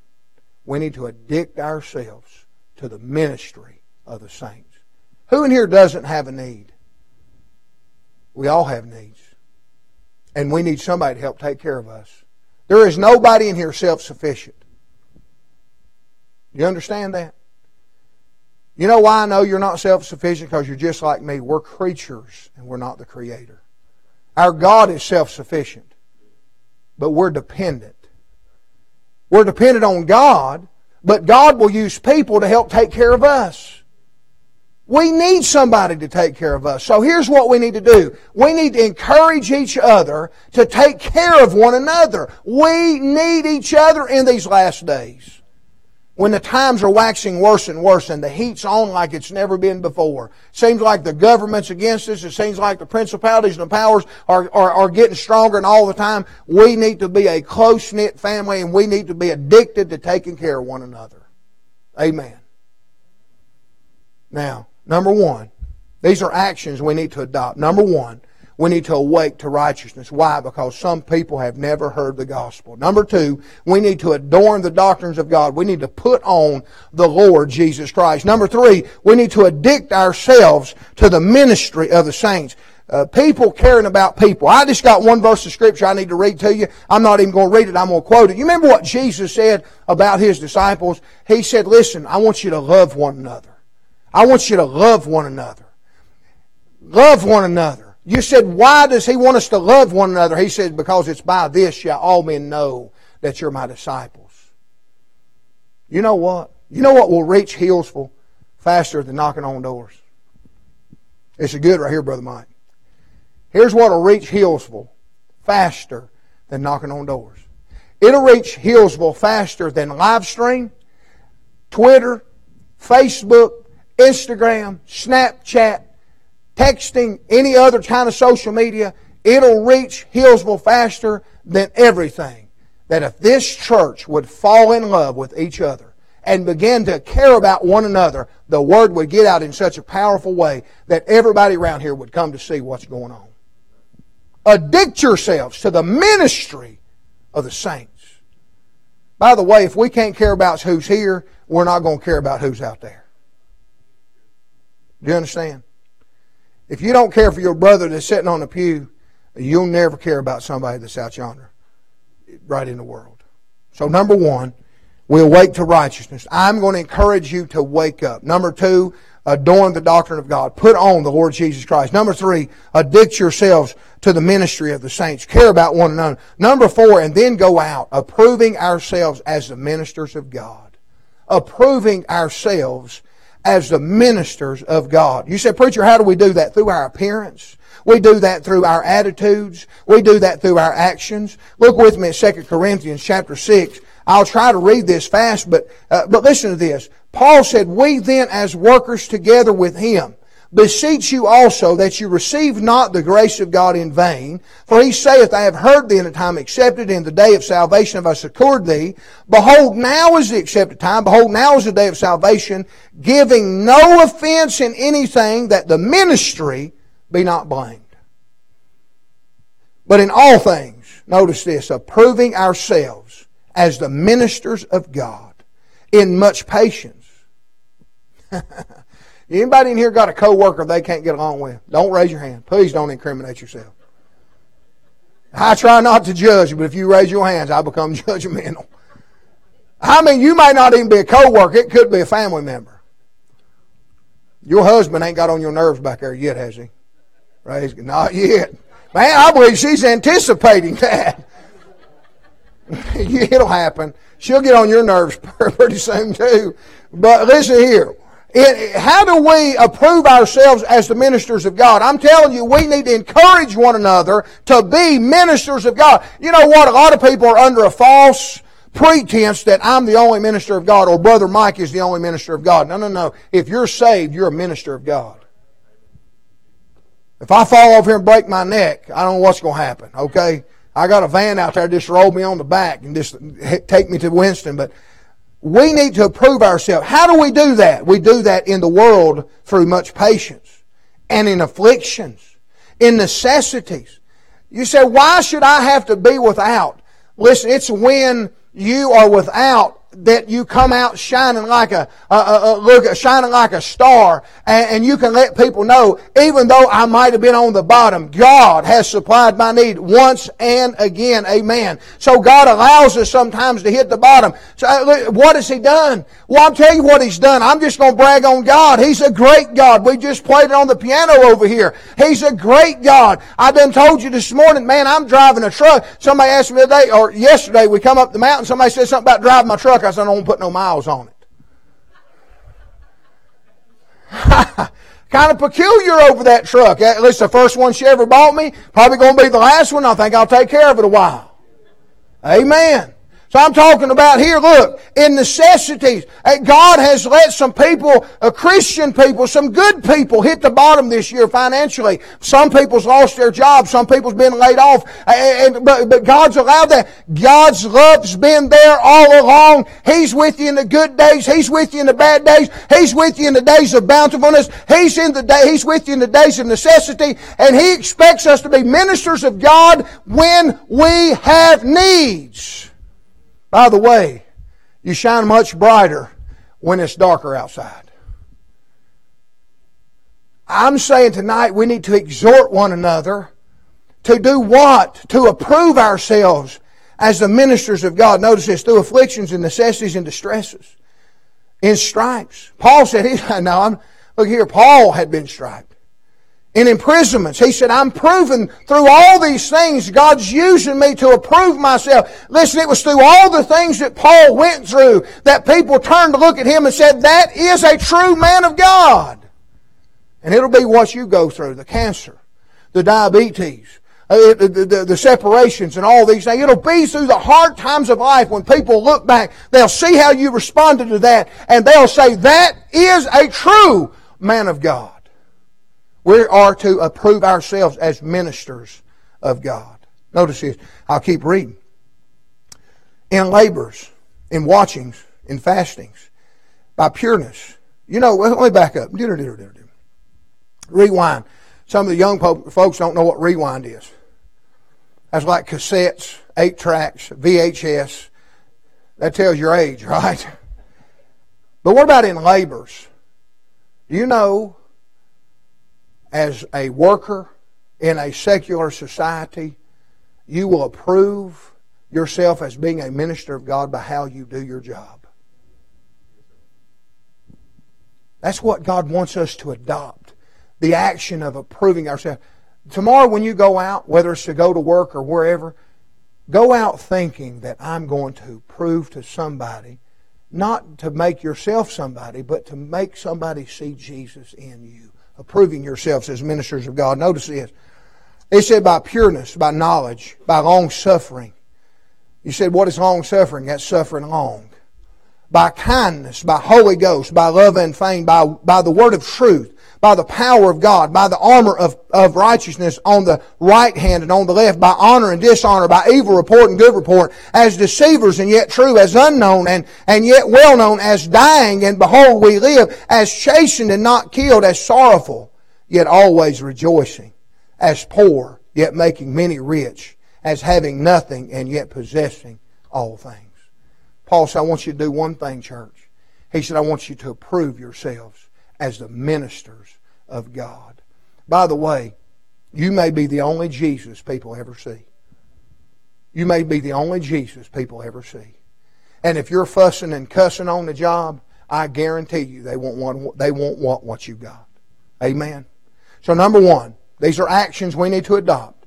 We need to addict ourselves to the ministry of the saints. Who in here doesn't have a need? We all have needs. And we need somebody to help take care of us. There is nobody in here self sufficient. You understand that? You know why I know you're not self sufficient? Because you're just like me. We're creatures and we're not the creator. Our God is self sufficient, but we're dependent. We're dependent on God, but God will use people to help take care of us. We need somebody to take care of us. So here's what we need to do. We need to encourage each other to take care of one another. We need each other in these last days when the times are waxing worse and worse and the heat's on like it's never been before. Seems like the government's against us. It seems like the principalities and the powers are, are, are getting stronger and all the time. We need to be a close-knit family and we need to be addicted to taking care of one another. Amen. Now, number one, these are actions we need to adopt. Number one, we need to awake to righteousness. Why? Because some people have never heard the gospel. Number two, we need to adorn the doctrines of God. We need to put on the Lord Jesus Christ. Number three, we need to addict ourselves to the ministry of the saints. Uh, people caring about people. I just got one verse of scripture I need to read to you. I'm not even going to read it. I'm going to quote it. You remember what Jesus said about his disciples? He said, listen, I want you to love one another. I want you to love one another. Love one another. You said, why does he want us to love one another? He said, because it's by this shall all men know that you're my disciples. You know what? You know what will reach Hillsville faster than knocking on doors? It's a good right here, Brother Mike. Here's what will reach Hillsville faster than knocking on doors. It'll reach Hillsville faster than live stream, Twitter, Facebook, Instagram, Snapchat, texting, any other kind of social media, it'll reach Hillsville faster than everything. That if this church would fall in love with each other and begin to care about one another, the word would get out in such a powerful way that everybody around here would come to see what's going on. Addict yourselves to the ministry of the saints. By the way, if we can't care about who's here, we're not going to care about who's out there. Do you understand? If you don't care for your brother that's sitting on the pew, you'll never care about somebody that's out yonder, right in the world. So, number one, we awake to righteousness. I'm going to encourage you to wake up. Number two, adorn the doctrine of God. Put on the Lord Jesus Christ. Number three, addict yourselves to the ministry of the saints. Care about one another. Number four, and then go out, approving ourselves as the ministers of God. Approving ourselves as the ministers of God. You said, preacher, how do we do that? Through our appearance. We do that through our attitudes. We do that through our actions. Look with me at 2 Corinthians chapter 6. I'll try to read this fast, but, uh, but listen to this. Paul said, we then as workers together with him beseech you also that you receive not the grace of God in vain. For he saith, I have heard thee in a time accepted, in the day of salvation have I succored thee. Behold, now is the accepted time. Behold, now is the day of salvation, giving no offense in anything that the ministry be not blamed. But in all things, notice this, approving ourselves as the ministers of God in much patience. Anybody in here got a coworker they can't get along with? Don't raise your hand. Please don't incriminate yourself. I try not to judge, but if you raise your hands, I become judgmental. I mean, you may not even be a coworker; it could be a family member. Your husband ain't got on your nerves back there yet, has he? Raise not yet. Man, I believe she's anticipating that. It'll happen. She'll get on your nerves pretty soon too. But listen here. It, how do we approve ourselves as the ministers of God? I'm telling you, we need to encourage one another to be ministers of God. You know what? A lot of people are under a false pretense that I'm the only minister of God or Brother Mike is the only minister of God. No, no, no. If you're saved, you're a minister of God. If I fall over here and break my neck, I don't know what's going to happen, okay? I got a van out there just roll me on the back and just take me to Winston, but we need to approve ourselves. How do we do that? We do that in the world through much patience and in afflictions, in necessities. You say, why should I have to be without? Listen, it's when you are without that you come out shining like a, a, a, a look shining like a star and, and, you can let people know even though I might have been on the bottom God has supplied my need once and again. Amen. So God allows us sometimes to hit the bottom. So uh, what has he done? Well I'll tell you what he's done. I'm just going to brag on God. He's a great God. We just played it on the piano over here. He's a great God. I done told you this morning man I'm driving a truck. Somebody asked me today or yesterday we come up the mountain somebody said something about driving my truck I said, I don't put no miles on it. kind of peculiar over that truck. At least the first one she ever bought me. Probably going to be the last one. I think I'll take care of it a while. Amen. So I'm talking about here, look, in necessities. God has let some people, uh, Christian people, some good people hit the bottom this year financially. Some people's lost their jobs. Some people's been laid off. And, but, but God's allowed that. God's love's been there all along. He's with you in the good days. He's with you in the bad days. He's with you in the days of bountifulness. He's in the day, He's with you in the days of necessity. And He expects us to be ministers of God when we have needs. By the way, you shine much brighter when it's darker outside. I'm saying tonight we need to exhort one another to do what? To approve ourselves as the ministers of God. Notice this, through afflictions and necessities and distresses. In stripes. Paul said, he, now I'm, look here, Paul had been striped in imprisonments. He said, I'm proven through all these things, God's using me to approve myself. Listen, it was through all the things that Paul went through that people turned to look at him and said, that is a true man of God. And it'll be what you go through, the cancer, the diabetes, uh, the, the, the, separations and all these things. It'll be through the hard times of life when people look back, they'll see how you responded to that, and they'll say, that is a true man of God. We are to approve ourselves as ministers of God. Notice this. I'll keep reading. In labors, in watchings, in fastings, by pureness. You know, let me back up. Rewind. Some of the young folks don't know what rewind is. That's like cassettes, eight tracks, VHS. That tells your age, right? But what about in labors? Do you know as a worker in a secular society, you will approve yourself as being a minister of God by how you do your job. That's what God wants us to adopt. The action of approving ourselves. Tomorrow when you go out, whether it's to go to work or wherever, go out thinking that I'm going to prove to somebody, not to make yourself somebody, but to make somebody see Jesus in you approving yourselves as ministers of God. Notice this. It said by pureness, by knowledge, by long suffering. You said, what is long suffering? That's suffering long. By kindness, by Holy Ghost, by love and fame, by, by the word of truth, by the power of God, by the armor of, of righteousness on the right hand and on the left, by honor and dishonor, by evil report and good report, as deceivers and yet true, as unknown and, and yet well known, as dying and behold we live, as chastened and not killed, as sorrowful, yet always rejoicing, as poor, yet making many rich, as having nothing and yet possessing all things. Paul said, I want you to do one thing, church. He said, I want you to approve yourselves as the ministers of God. By the way, you may be the only Jesus people ever see. You may be the only Jesus people ever see. And if you're fussing and cussing on the job, I guarantee you they won't want, they won't want what you got. Amen. So number one, these are actions we need to adopt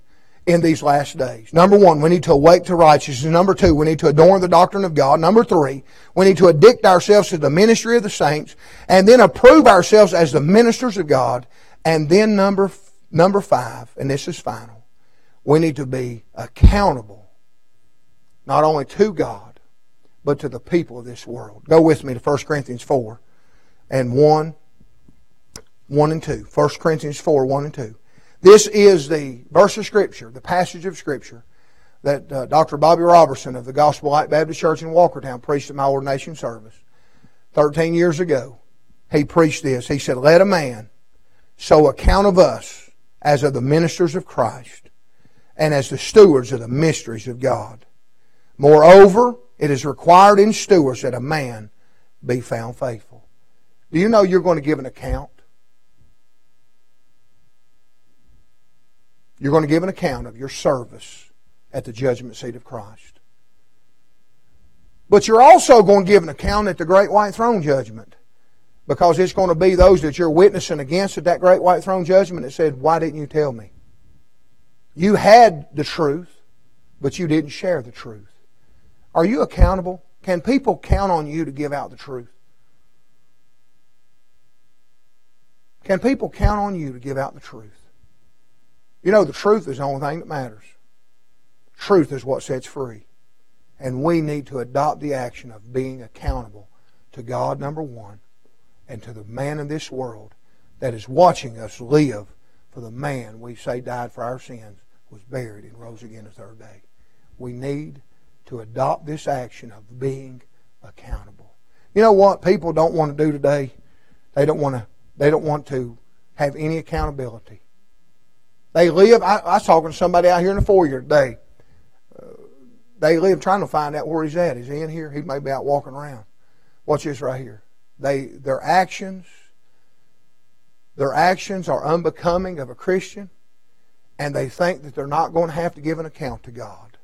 in these last days. Number one, we need to awake to righteousness. Number two, we need to adorn the doctrine of God. Number three, we need to addict ourselves to the ministry of the saints and then approve ourselves as the ministers of God. And then number, number five, and this is final, we need to be accountable not only to God, but to the people of this world. Go with me to 1 Corinthians 4 and 1, 1 and 2. 1 Corinthians 4, 1 and 2. This is the verse of Scripture, the passage of Scripture that uh, Dr. Bobby Robertson of the Gospel Light Baptist Church in Walkertown preached at my ordination service 13 years ago. He preached this. He said, Let a man so account of us as of the ministers of Christ and as the stewards of the mysteries of God. Moreover, it is required in stewards that a man be found faithful. Do you know you're going to give an account? You're going to give an account of your service at the judgment seat of Christ. But you're also going to give an account at the great white throne judgment. Because it's going to be those that you're witnessing against at that great white throne judgment that said, Why didn't you tell me? You had the truth, but you didn't share the truth. Are you accountable? Can people count on you to give out the truth? Can people count on you to give out the truth? You know, the truth is the only thing that matters. Truth is what sets free. And we need to adopt the action of being accountable to God, number one, and to the man in this world that is watching us live for the man we say died for our sins, was buried, and rose again the third day. We need to adopt this action of being accountable. You know what people don't want to do today? They don't want to. They don't want to have any accountability. They live. I, I was talking to somebody out here in the foyer today. Uh, they live trying to find out where he's at. Is he in here? He may be out walking around. Watch this right here. They their actions. Their actions are unbecoming of a Christian, and they think that they're not going to have to give an account to God.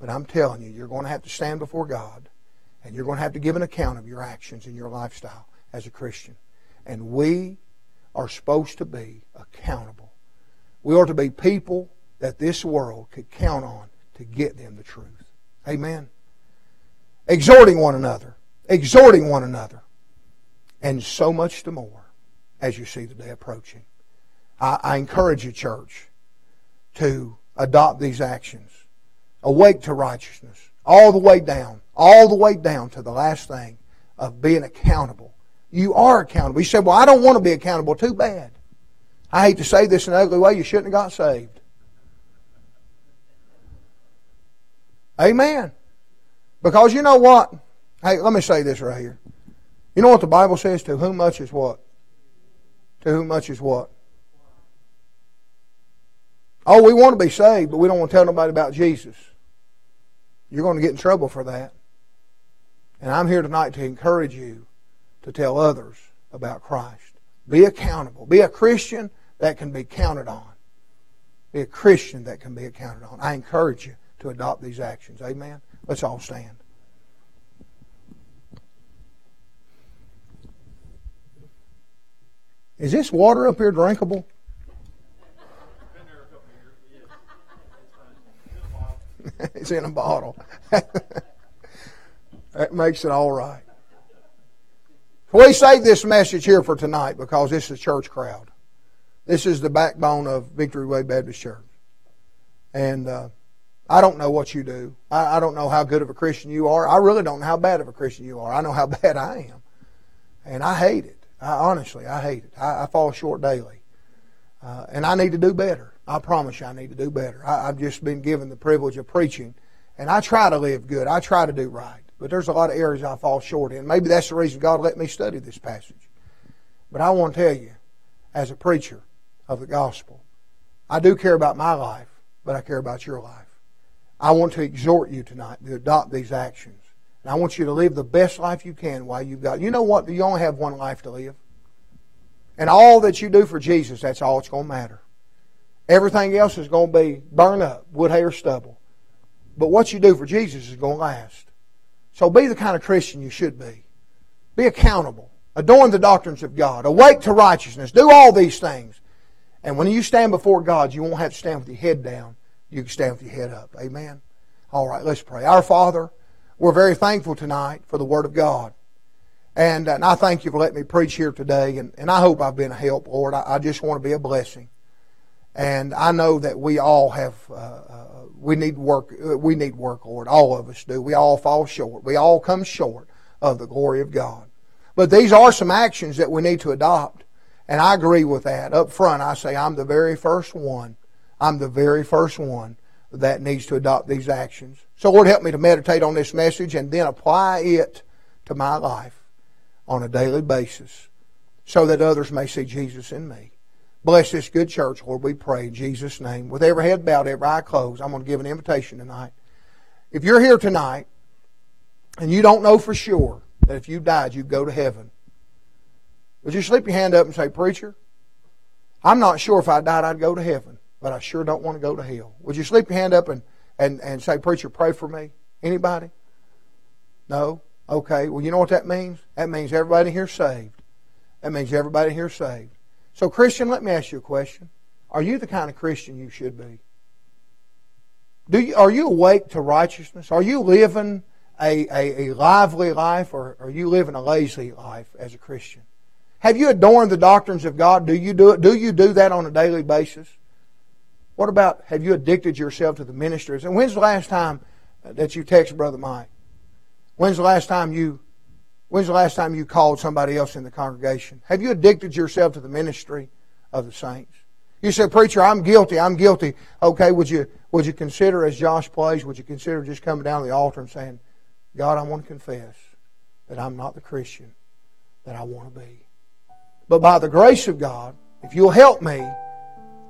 But I'm telling you, you're going to have to stand before God, and you're going to have to give an account of your actions and your lifestyle as a Christian. And we are supposed to be accountable we are to be people that this world could count on to get them the truth. Amen. Exhorting one another, exhorting one another, and so much the more as you see the day approaching. I, I encourage you, church, to adopt these actions. Awake to righteousness, all the way down, all the way down to the last thing of being accountable. You are accountable. You said, Well, I don't want to be accountable. Too bad. I hate to say this in an ugly way, you shouldn't have got saved. Amen. Because you know what? Hey, let me say this right here. You know what the Bible says? To whom much is what? To whom much is what? Oh, we want to be saved, but we don't want to tell nobody about Jesus. You're going to get in trouble for that. And I'm here tonight to encourage you to tell others about Christ. Be accountable. Be a Christian that can be counted on. Be a Christian that can be counted on. I encourage you to adopt these actions. Amen. Let's all stand. Is this water up here drinkable? it's in a bottle. that makes it all right. We saved this message here for tonight because this is a church crowd. This is the backbone of Victory Way Baptist Church. And uh, I don't know what you do. I, I don't know how good of a Christian you are. I really don't know how bad of a Christian you are. I know how bad I am. And I hate it. I, honestly, I hate it. I, I fall short daily. Uh, and I need to do better. I promise you I need to do better. I, I've just been given the privilege of preaching, and I try to live good. I try to do right. But there's a lot of areas I fall short in. Maybe that's the reason God let me study this passage. But I want to tell you, as a preacher of the gospel, I do care about my life, but I care about your life. I want to exhort you tonight to adopt these actions. And I want you to live the best life you can while you've got. You know what? You only have one life to live. And all that you do for Jesus, that's all it's going to matter. Everything else is going to be burned up, wood, hay, or stubble. But what you do for Jesus is going to last. So be the kind of Christian you should be. Be accountable. Adorn the doctrines of God. Awake to righteousness. Do all these things. And when you stand before God, you won't have to stand with your head down. You can stand with your head up. Amen. All right, let's pray. Our Father, we're very thankful tonight for the Word of God. And, and I thank you for letting me preach here today. And, and I hope I've been a help, Lord. I, I just want to be a blessing. And I know that we all have, uh, uh, we need work, uh, we need work, Lord. All of us do. We all fall short. We all come short of the glory of God. But these are some actions that we need to adopt. And I agree with that. Up front, I say I'm the very first one. I'm the very first one that needs to adopt these actions. So Lord, help me to meditate on this message and then apply it to my life on a daily basis so that others may see Jesus in me. Bless this good church, Lord, we pray in Jesus' name. With every head bowed, every eye closed, I'm going to give an invitation tonight. If you're here tonight and you don't know for sure that if you died, you'd go to heaven, would you slip your hand up and say, Preacher, I'm not sure if I died I'd go to heaven, but I sure don't want to go to hell. Would you slip your hand up and, and, and say, Preacher, pray for me? Anybody? No? Okay, well, you know what that means? That means everybody here saved. That means everybody here saved. So, Christian, let me ask you a question. Are you the kind of Christian you should be? Do you, are you awake to righteousness? Are you living a, a, a lively life or are you living a lazy life as a Christian? Have you adorned the doctrines of God? Do you do it? Do you do that on a daily basis? What about have you addicted yourself to the ministries? And when's the last time that you text Brother Mike? When's the last time you when's the last time you called somebody else in the congregation? Have you addicted yourself to the ministry of the saints? You said, Preacher, I'm guilty, I'm guilty. Okay, would you would you consider as Josh plays, would you consider just coming down to the altar and saying, God, I want to confess that I'm not the Christian that I want to be. But by the grace of God, if you'll help me,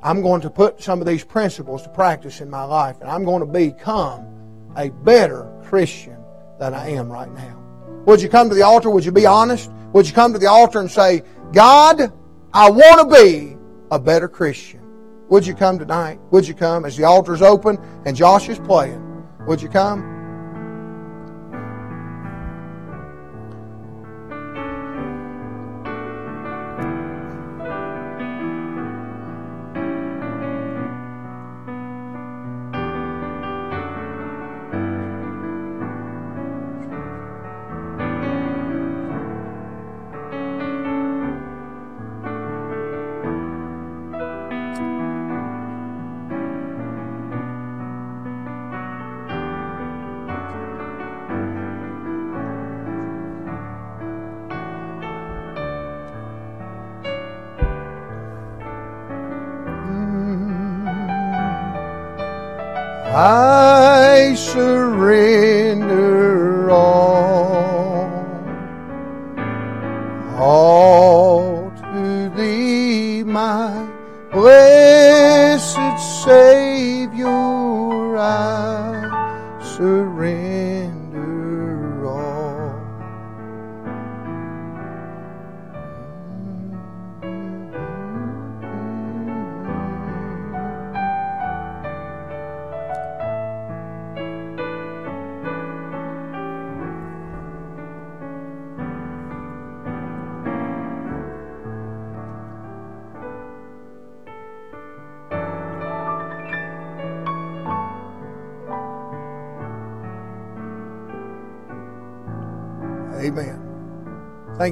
I'm going to put some of these principles to practice in my life, and I'm going to become a better Christian than I am right now. Would you come to the altar? Would you be honest? Would you come to the altar and say, God, I want to be a better Christian? Would you come tonight? Would you come as the altar's open and Josh is playing? Would you come?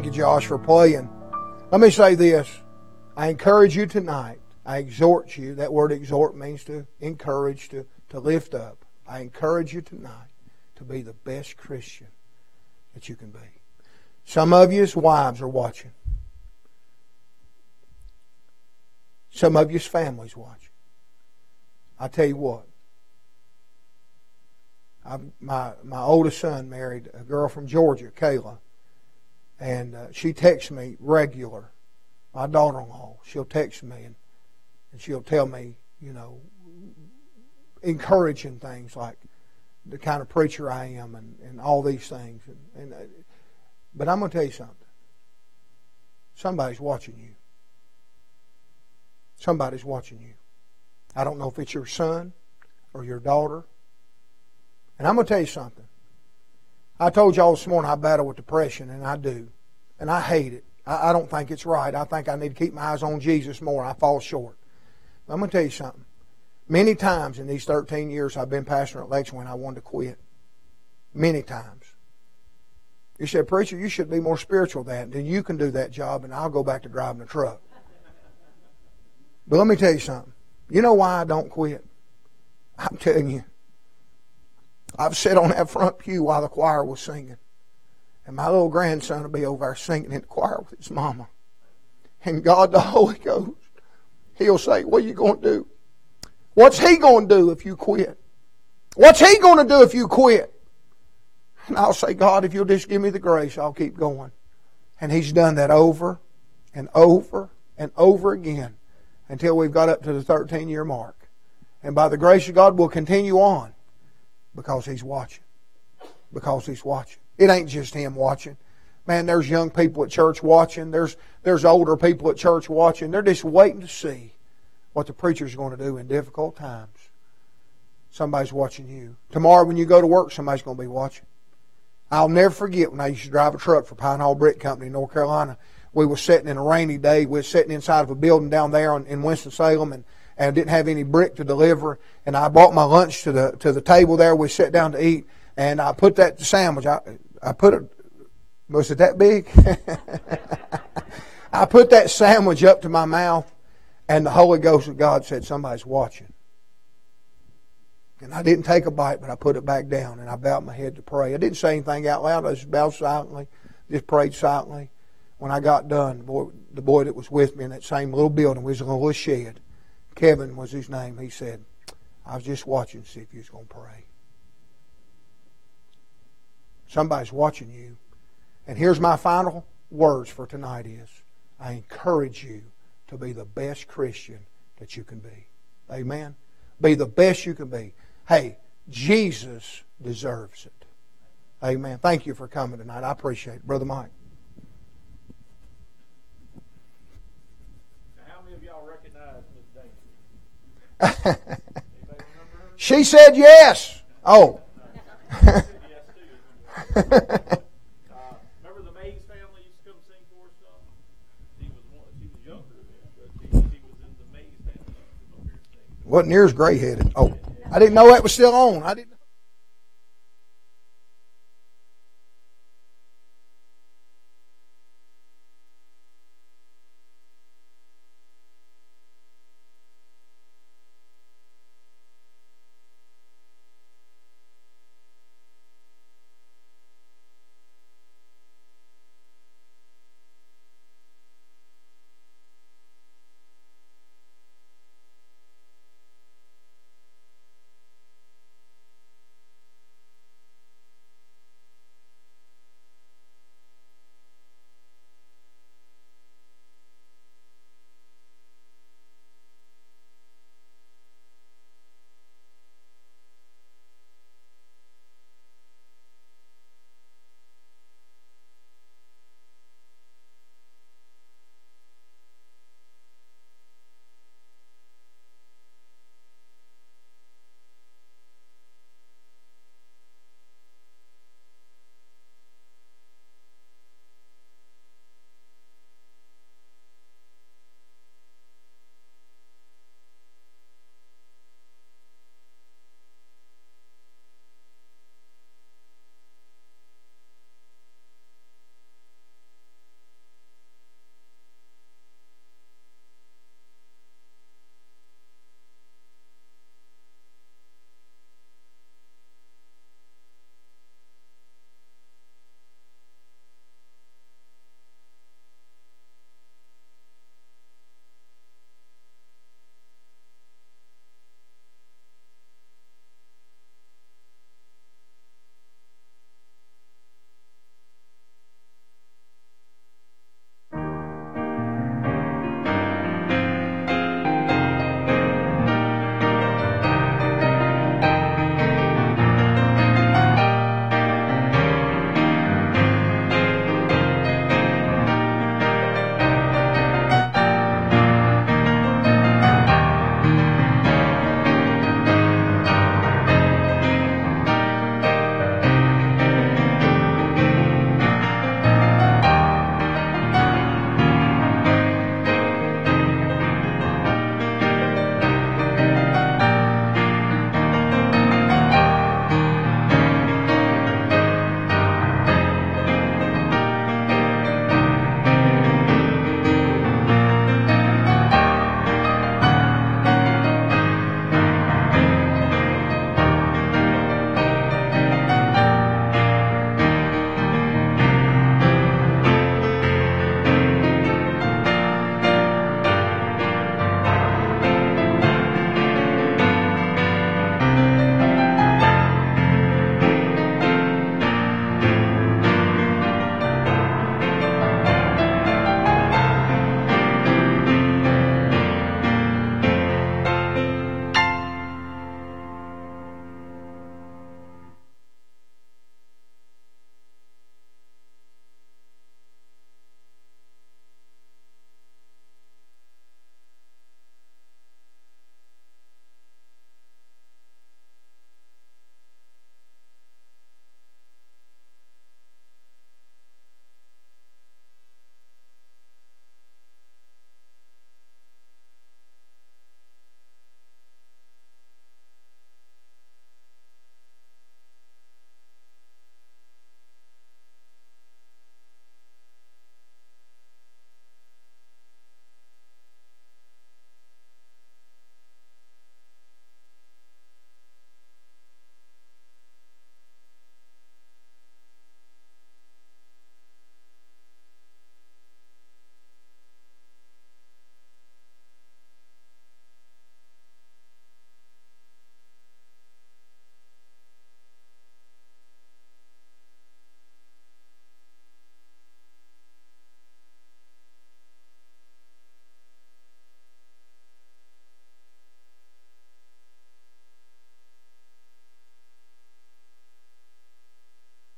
Thank you, Josh, for playing. Let me say this. I encourage you tonight. I exhort you. That word exhort means to encourage, to, to lift up. I encourage you tonight to be the best Christian that you can be. Some of you's wives are watching. Some of you's families watching. I tell you what. I, my my oldest son married a girl from Georgia, Kayla, and uh, she texts me regular. My daughter-in-law, she'll text me and, and she'll tell me, you know, encouraging things like the kind of preacher I am and, and all these things. And, and uh, but I'm going to tell you something. Somebody's watching you. Somebody's watching you. I don't know if it's your son or your daughter. And I'm going to tell you something. I told y'all this morning I battle with depression, and I do. And I hate it. I, I don't think it's right. I think I need to keep my eyes on Jesus more. I fall short. But I'm going to tell you something. Many times in these 13 years I've been pastor at Lexington, I wanted to quit. Many times. You said, Preacher, you should be more spiritual than that. Then you can do that job, and I'll go back to driving the truck. But let me tell you something. You know why I don't quit? I'm telling you. I've sat on that front pew while the choir was singing. And my little grandson will be over there singing in the choir with his mama. And God the Holy Ghost, He'll say, What are you going to do? What's He going to do if you quit? What's He going to do if you quit? And I'll say, God, if you'll just give me the grace, I'll keep going. And He's done that over and over and over again until we've got up to the 13 year mark. And by the grace of God, we'll continue on because He's watching. Because He's watching. It ain't just Him watching. Man, there's young people at church watching. There's, there's older people at church watching. They're just waiting to see what the preacher's going to do in difficult times. Somebody's watching you. Tomorrow when you go to work, somebody's going to be watching. I'll never forget when I used to drive a truck for Pine Hall Brick Company in North Carolina. We were sitting in a rainy day. We were sitting inside of a building down there in Winston-Salem and, and didn't have any brick to deliver. And I brought my lunch to the, to the table there. We sat down to eat and I put that sandwich, I, I put it, was it that big? I put that sandwich up to my mouth and the Holy Ghost of God said, somebody's watching. And I didn't take a bite, but I put it back down and I bowed my head to pray. I didn't say anything out loud. I just bowed silently, just prayed silently. When I got done, the boy, the boy that was with me in that same little building was in a little shed. Kevin was his name. He said, I was just watching to see if you was going to pray. Somebody's watching you. And here's my final words for tonight is I encourage you to be the best Christian that you can be. Amen. Be the best you can be. Hey, Jesus deserves it. Amen. Thank you for coming tonight. I appreciate it. Brother Mike. in said yes. family. Oh. Wasn't near as gray headed. Oh, I didn't know that was still on. I didn't.